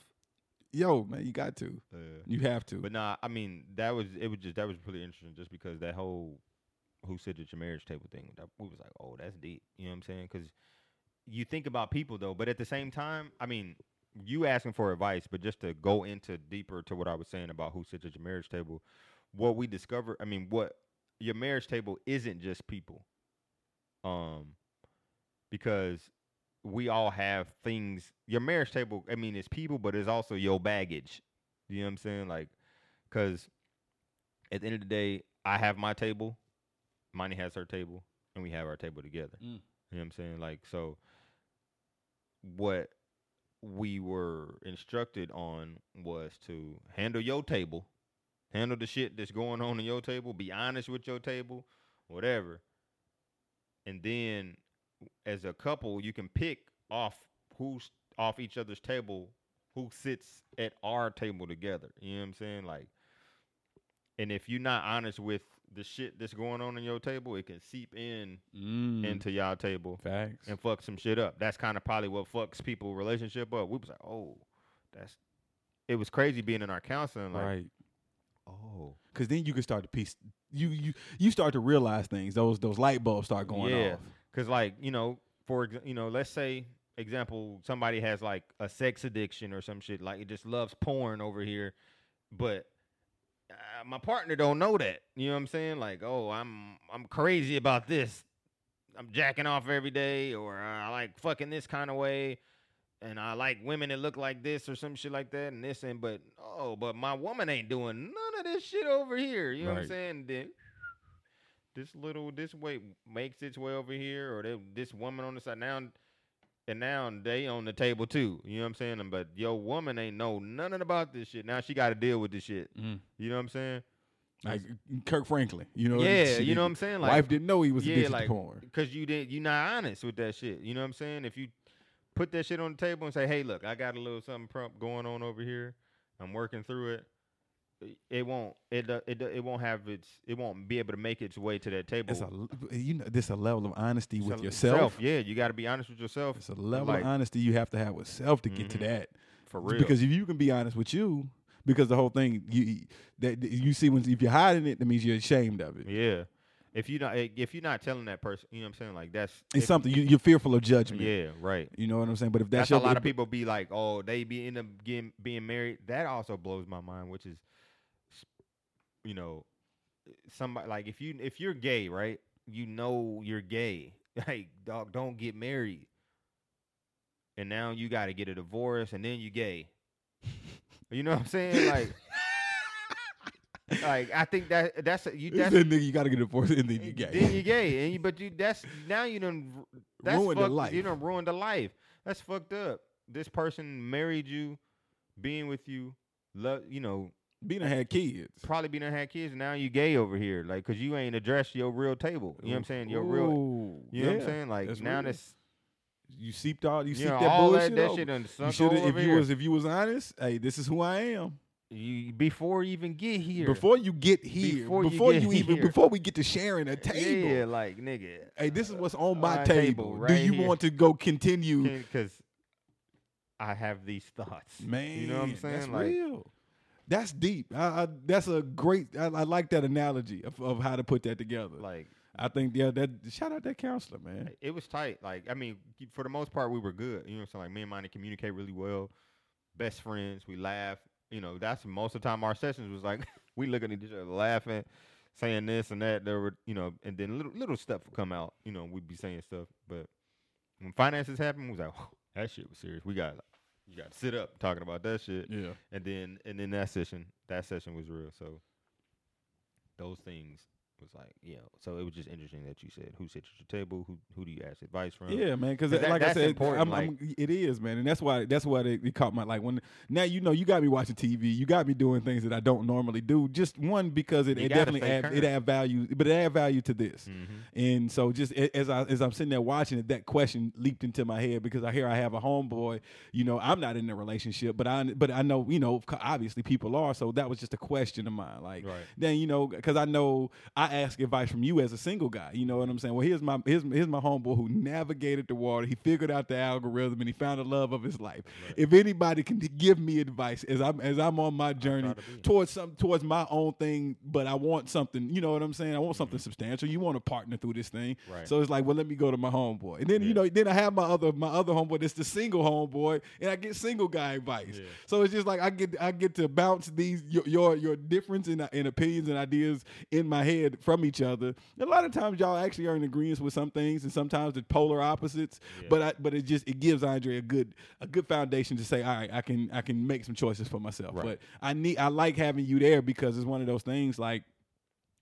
Yo, man, you got to. You have to. but nah, I mean, that was it. Was just that was really interesting, just because that whole who sits at your marriage table thing. That, we was like, oh, that's deep. You know what I'm saying? Because you think about people though, but at the same time, I mean, you asking for advice, but just to go into deeper to what I was saying about who sits at your marriage table, what we discovered, I mean, what your marriage table isn't just people. Um, because we all have things. Your marriage table, I mean, it's people, but it's also your baggage. You know what I'm saying? Like, because at the end of the day, I have my table, Monty has her table, and we have our table together. Mm. You know what I'm saying? Like, so what we were instructed on was to handle your table, handle the shit that's going on in your table, be honest with your table, whatever. And then as a couple, you can pick off who's off each other's table, who sits at our table together. You know what I'm saying? Like, and if you're not honest with the shit that's going on in your table, it can seep in Mm, into y'all table facts. and fuck some shit up. That's kind of probably what fucks people relationship up. We was like, oh, that's. It was crazy being in our counseling. Like, right. oh, Because then you can start to piece. You you you start to realize things. Those those light bulbs start going Yeah. off. Cause like you know, for you know, let's say example, somebody has like a sex addiction or some shit, like it just loves porn over here, but my partner don't know that. You know what I'm saying? Like, oh, I'm I'm crazy about this. I'm jacking off every day, or I like fucking this kind of way, and I like women that look like this or some shit like that, and this and but oh, but my woman ain't doing none of this shit over here. You know what I'm saying? Then this little this way makes its way over here, or they, this woman on the side now, and now they on the table too. You know what I'm saying? But your woman ain't know nothing about this shit. Now she got to deal with this shit. Mm. You know what I'm saying? Like Kirk Franklin. You know. yeah, shit, you know what I'm saying? Like wife didn't know he was yeah, addicted like to porn. because you didn't, you not honest with that shit. You know what I'm saying? If you put that shit on the table and say, "Hey, look, I got a little something prompt going on over here. I'm working through it." It- won't. It it it won't have its. It won't be able to make its way to that table. It's a you know this a level of honesty with yourself. Yeah, you got to be honest with yourself. It's a level like, of honesty you have to have with self to get to Mhm. that. for real. Because if you can be honest with you, because the whole thing you that you see when if you're hiding it, that means you're ashamed of it. yeah, if you not if you're not telling that person, you know what I'm saying? Like that's It's if- something you, you're fearful of judgment. Yeah, right. You know what I'm saying? But if That's, that's, a your lot of people be like, oh, they be end up getting being married. That also blows my mind, which is, you know, somebody like if you if you're gay, right? You know you're gay. Like, dog, don't get married. And now you got to get a divorce, and then you gay. you know what I'm saying? Like, like I think that that's you. You That's nigga, you gotta get divorced and then you gay. then you gay, and you, but you that's now you done that's Ruined the fucked, life. You done ruined the life. That's fucked up. This person married you, being with you, love you know, Being a had kids. probably been had kids. Now you gay over here, like because you ain't addressed your real table. You know what I'm saying? Your real. Ooh, You know what I'm saying? Like that's now real. that's you seeped all you you seeped know, that bullshit. that that shit done you sunk should if over you here. was if you was honest. Hey, this is who I am. you before you even get here. Before you get here, Before before, you you, even here. before we get to sharing a table. yeah, like nigga. Hey, this is what's on uh, my My table. table Do you here. want to go continue? Because I have these thoughts, Man, You know what I'm saying? That's like, real. That's deep. I, I, that's a great. I, I like that analogy of, of how to put that together. like I think yeah, that shout out that counselor, man. It was tight. Like I mean, for the most part, we were good. You know, what I'm saying like me and Monty communicate really well. Best friends. We laugh. You know, that's most of the time our sessions was like we looking at each other laughing, saying this and that. There were you know, and then little little stuff would come out. You know, we'd be saying stuff, but when finances happened, we was like, that shit was serious. We got like, you got to sit up talking about that shit. Yeah. And then and then that session, that session was real. So those things was like, you know, so it was just interesting that you said who sits at your table, who who do you ask advice from? Yeah, man. Because that- like I said, important, I'm, I'm, it is, man, and that's why that's why it, caught my like when now you know you got me watching TV, you got me doing things that I don't normally do. Just one because it, it definitely add, it add value, but it add value to this. Mm-hmm. And so just as I as I'm sitting there watching it, that question leaped into my head because I hear I have a homeboy. You know, I'm not in a relationship, but I but I know you know obviously people are. So that was just a question of mine. Like Right. then you know because I know I ask advice from you as a single guy. You know what I'm saying? Well, here's my here's, here's my homeboy who navigated the water. He figured out the algorithm and he found the love of his life. If anybody can give me advice as I'm as I'm on my journey towards some towards my own thing, but I want something. You know what I'm saying? I want something substantial. You want to partner through this thing. Right. So it's like, well, let me go to my homeboy, and then you know, then I have my other my other homeboy that's the single homeboy, and I get single guy advice. Yeah. So it's just like I get I get to bounce these your your, your difference in, in opinions and ideas in my head from each other. A lot of times y'all actually are in agreement with some things, and sometimes the polar opposites. Yeah. But I, but it just it gives Andre a good a good foundation to say, all right, I can I can make some choices for myself. Right. But I need I like having you there because it's one of those things like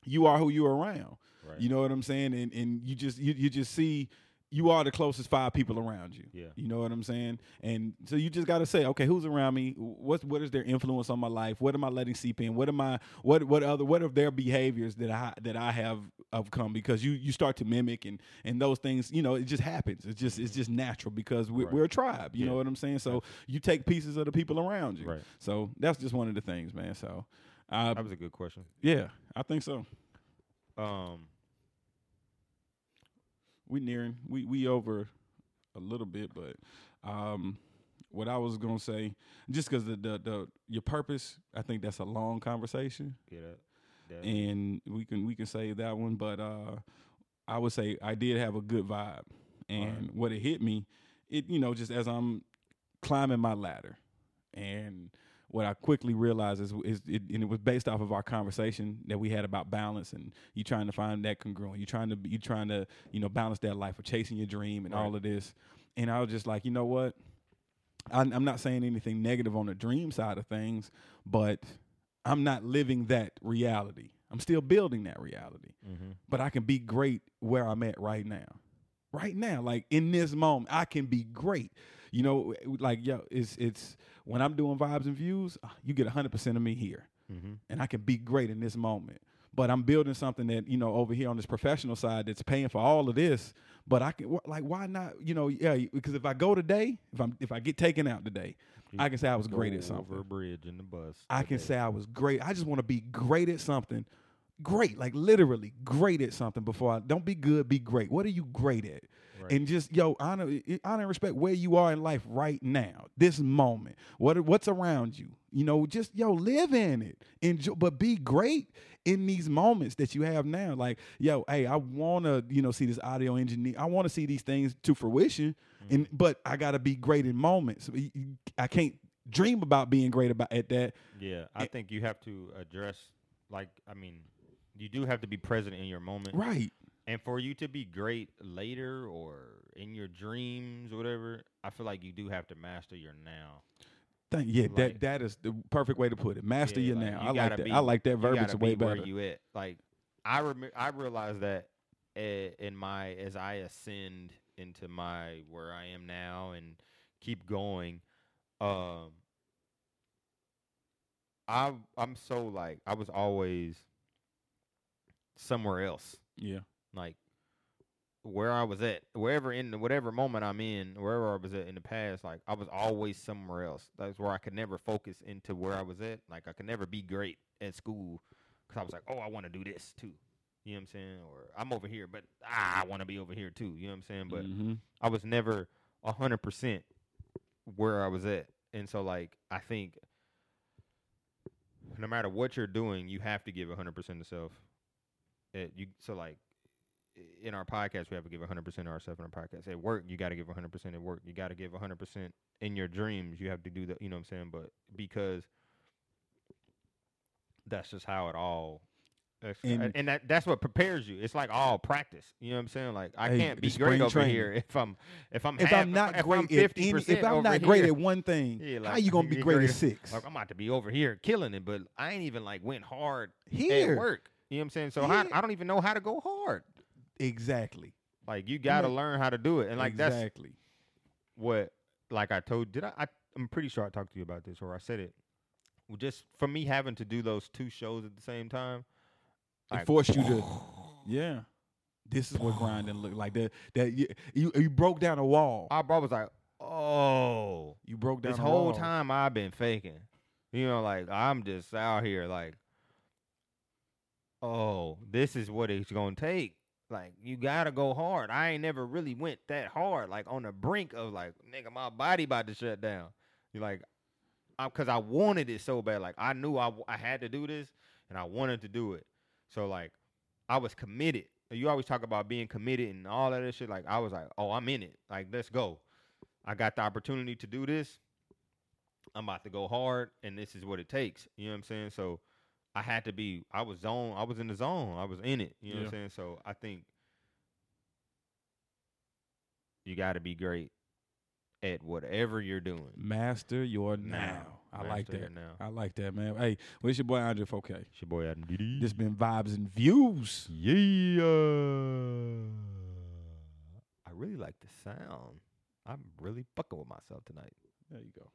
you are who you are around. Right. You know what I'm saying? And and you just you, you just see you are the closest five people around you. Yeah. You know what I'm saying? And so you just got to say, okay, who's around me? What's what is their influence on my life? What am I letting seep in? What am I what what other what are their behaviors that I that I have overcome because you you start to mimic and and those things, you know, it just happens. It's just it's just natural because we, Right. we're a tribe, you Yeah. know what I'm saying? So you take pieces of the people around you. Right. So that's just one of the things, man. So uh, That was a good question. yeah, I think so. Um, we nearing we we over a little bit, but um, what I was gonna say, just because the, the the your purpose, I think that's a long conversation, that, that and we can we can save that one. But uh, I would say I did have a good vibe, and Alright. what it hit me, it you know just as I'm climbing my ladder, and what I quickly realized is, is it, and it was based off of our conversation that we had about balance and you trying to find that congruent. You trying to you trying to you know balance that life of chasing your dream and Right. all of this. And I was just like, you know what? I, I'm not saying anything negative on the dream side of things, but I'm not living that reality. I'm still building that reality mm-hmm. but I can be great where I'm at right now. Right now, like in this moment, I can be great. You know, like yo, it's it's when I'm doing vibes and views, uh, you get 100% of me here, Mm-hmm. and I can be great in this moment. But I'm building something that you know over here on this professional side that's paying for all of this. But I can like, why not? You know, yeah, because if I go today, if I'm if I get taken out today, I can say I was great at something. Over a bridge in the bus. I can say I was great. I just want to be great at something. Great, like literally great at something before I don't be good, be great. What are you great at? Right. And just yo, honor, i- honor and respect where you are in life right now, this moment. What what's around you? You know, just yo, live in it. Enjoy, but be great in these moments that you have now. Like yo, hey, I want to you know see this audio engineer. I want to see these things to fruition, and mm-hmm. but I got to be great in moments. I can't dream about being great about at that. Yeah, I it- think you have to address, like, I mean, you do have to be present in your moment. Right. And for you to be great later or in your dreams or whatever, I feel like you do have to master your now. Thank yeah, Like- that that is the perfect way to put it. Master Yeah, your like, now. you I like that. be- I like that verbiage way be where better. you at. Like I rem- I realized that uh, in my as I ascend into my where I am now and keep going, um, I I'm so like I was always somewhere else. Yeah. Like where I was at, wherever in the, whatever moment I'm in, wherever I was at in the past, like I was always somewhere else. That's where I could never focus into where I was at. Like I could never be great at school because I was like, oh, I want to do this too. You know what I'm saying? Or I'm over here, but ah, I want to be over here too. You know what I'm saying? But Mhm. I was never a hundred percent where I was at, and so like I think no matter what you're doing, you have to give a hundred percent of self. It, you so like in our podcast, we have to give 100 percent of ourselves in our podcast. At work, you got to give 100 percent at work. You got to give 100 percent in your dreams. You have to do that. You know what I'm saying? But because that's just how it all. And- And, that that's what prepares you. It's like all practice. You know what I'm saying? Like I Hey, can't be great over training. here if I'm if I'm If half, I'm not if great I'm at 50% if I'm over not great here, at one thing, Yeah, how you gonna be great great at at- six? like I'm about to be over here killing it, but I ain't even like went hard Here, at work. You know what I'm saying? So I, I don't even know how to go hard. Exactly, Like you got to know- learn how to do it, and like that's exactly. what like I told did I, I I'm pretty sure I talked to you about this or I said it. Well, Just for me having to do those two shows at the same time, It like, forced you to, yeah. This is what grinding look like. That that you, you you broke down a wall. our bro was like, "Oh, You broke down this a whole wall. time I've been faking." You know, like I'm just out here like, "Oh, this is what it's gonna take." Like you gotta go hard. I ain't never really went that hard, like on the brink of like, nigga, my body about to shut down. You're like, I, because I wanted it so bad. Like I knew I, I had to do this, and I wanted to do it. So like, I was committed. You always talk about being committed and all that shit. Like I was like, oh, I'm in it. Like let's go. I got the opportunity to do this. I'm about to go hard, and this is what it takes. You know what I'm saying? So I had to be. I was zone. I was in the zone. I was in it. You know what I'm saying? So I think you got to be great at whatever you're doing. Master your now. I like that. now. I like that, man. Hey, well, it's your boy Andre 4K. It's your boy Adam Diddy. This been vibes and views. Yeah. I really like the sound. I'm really fucking with myself tonight. There you go.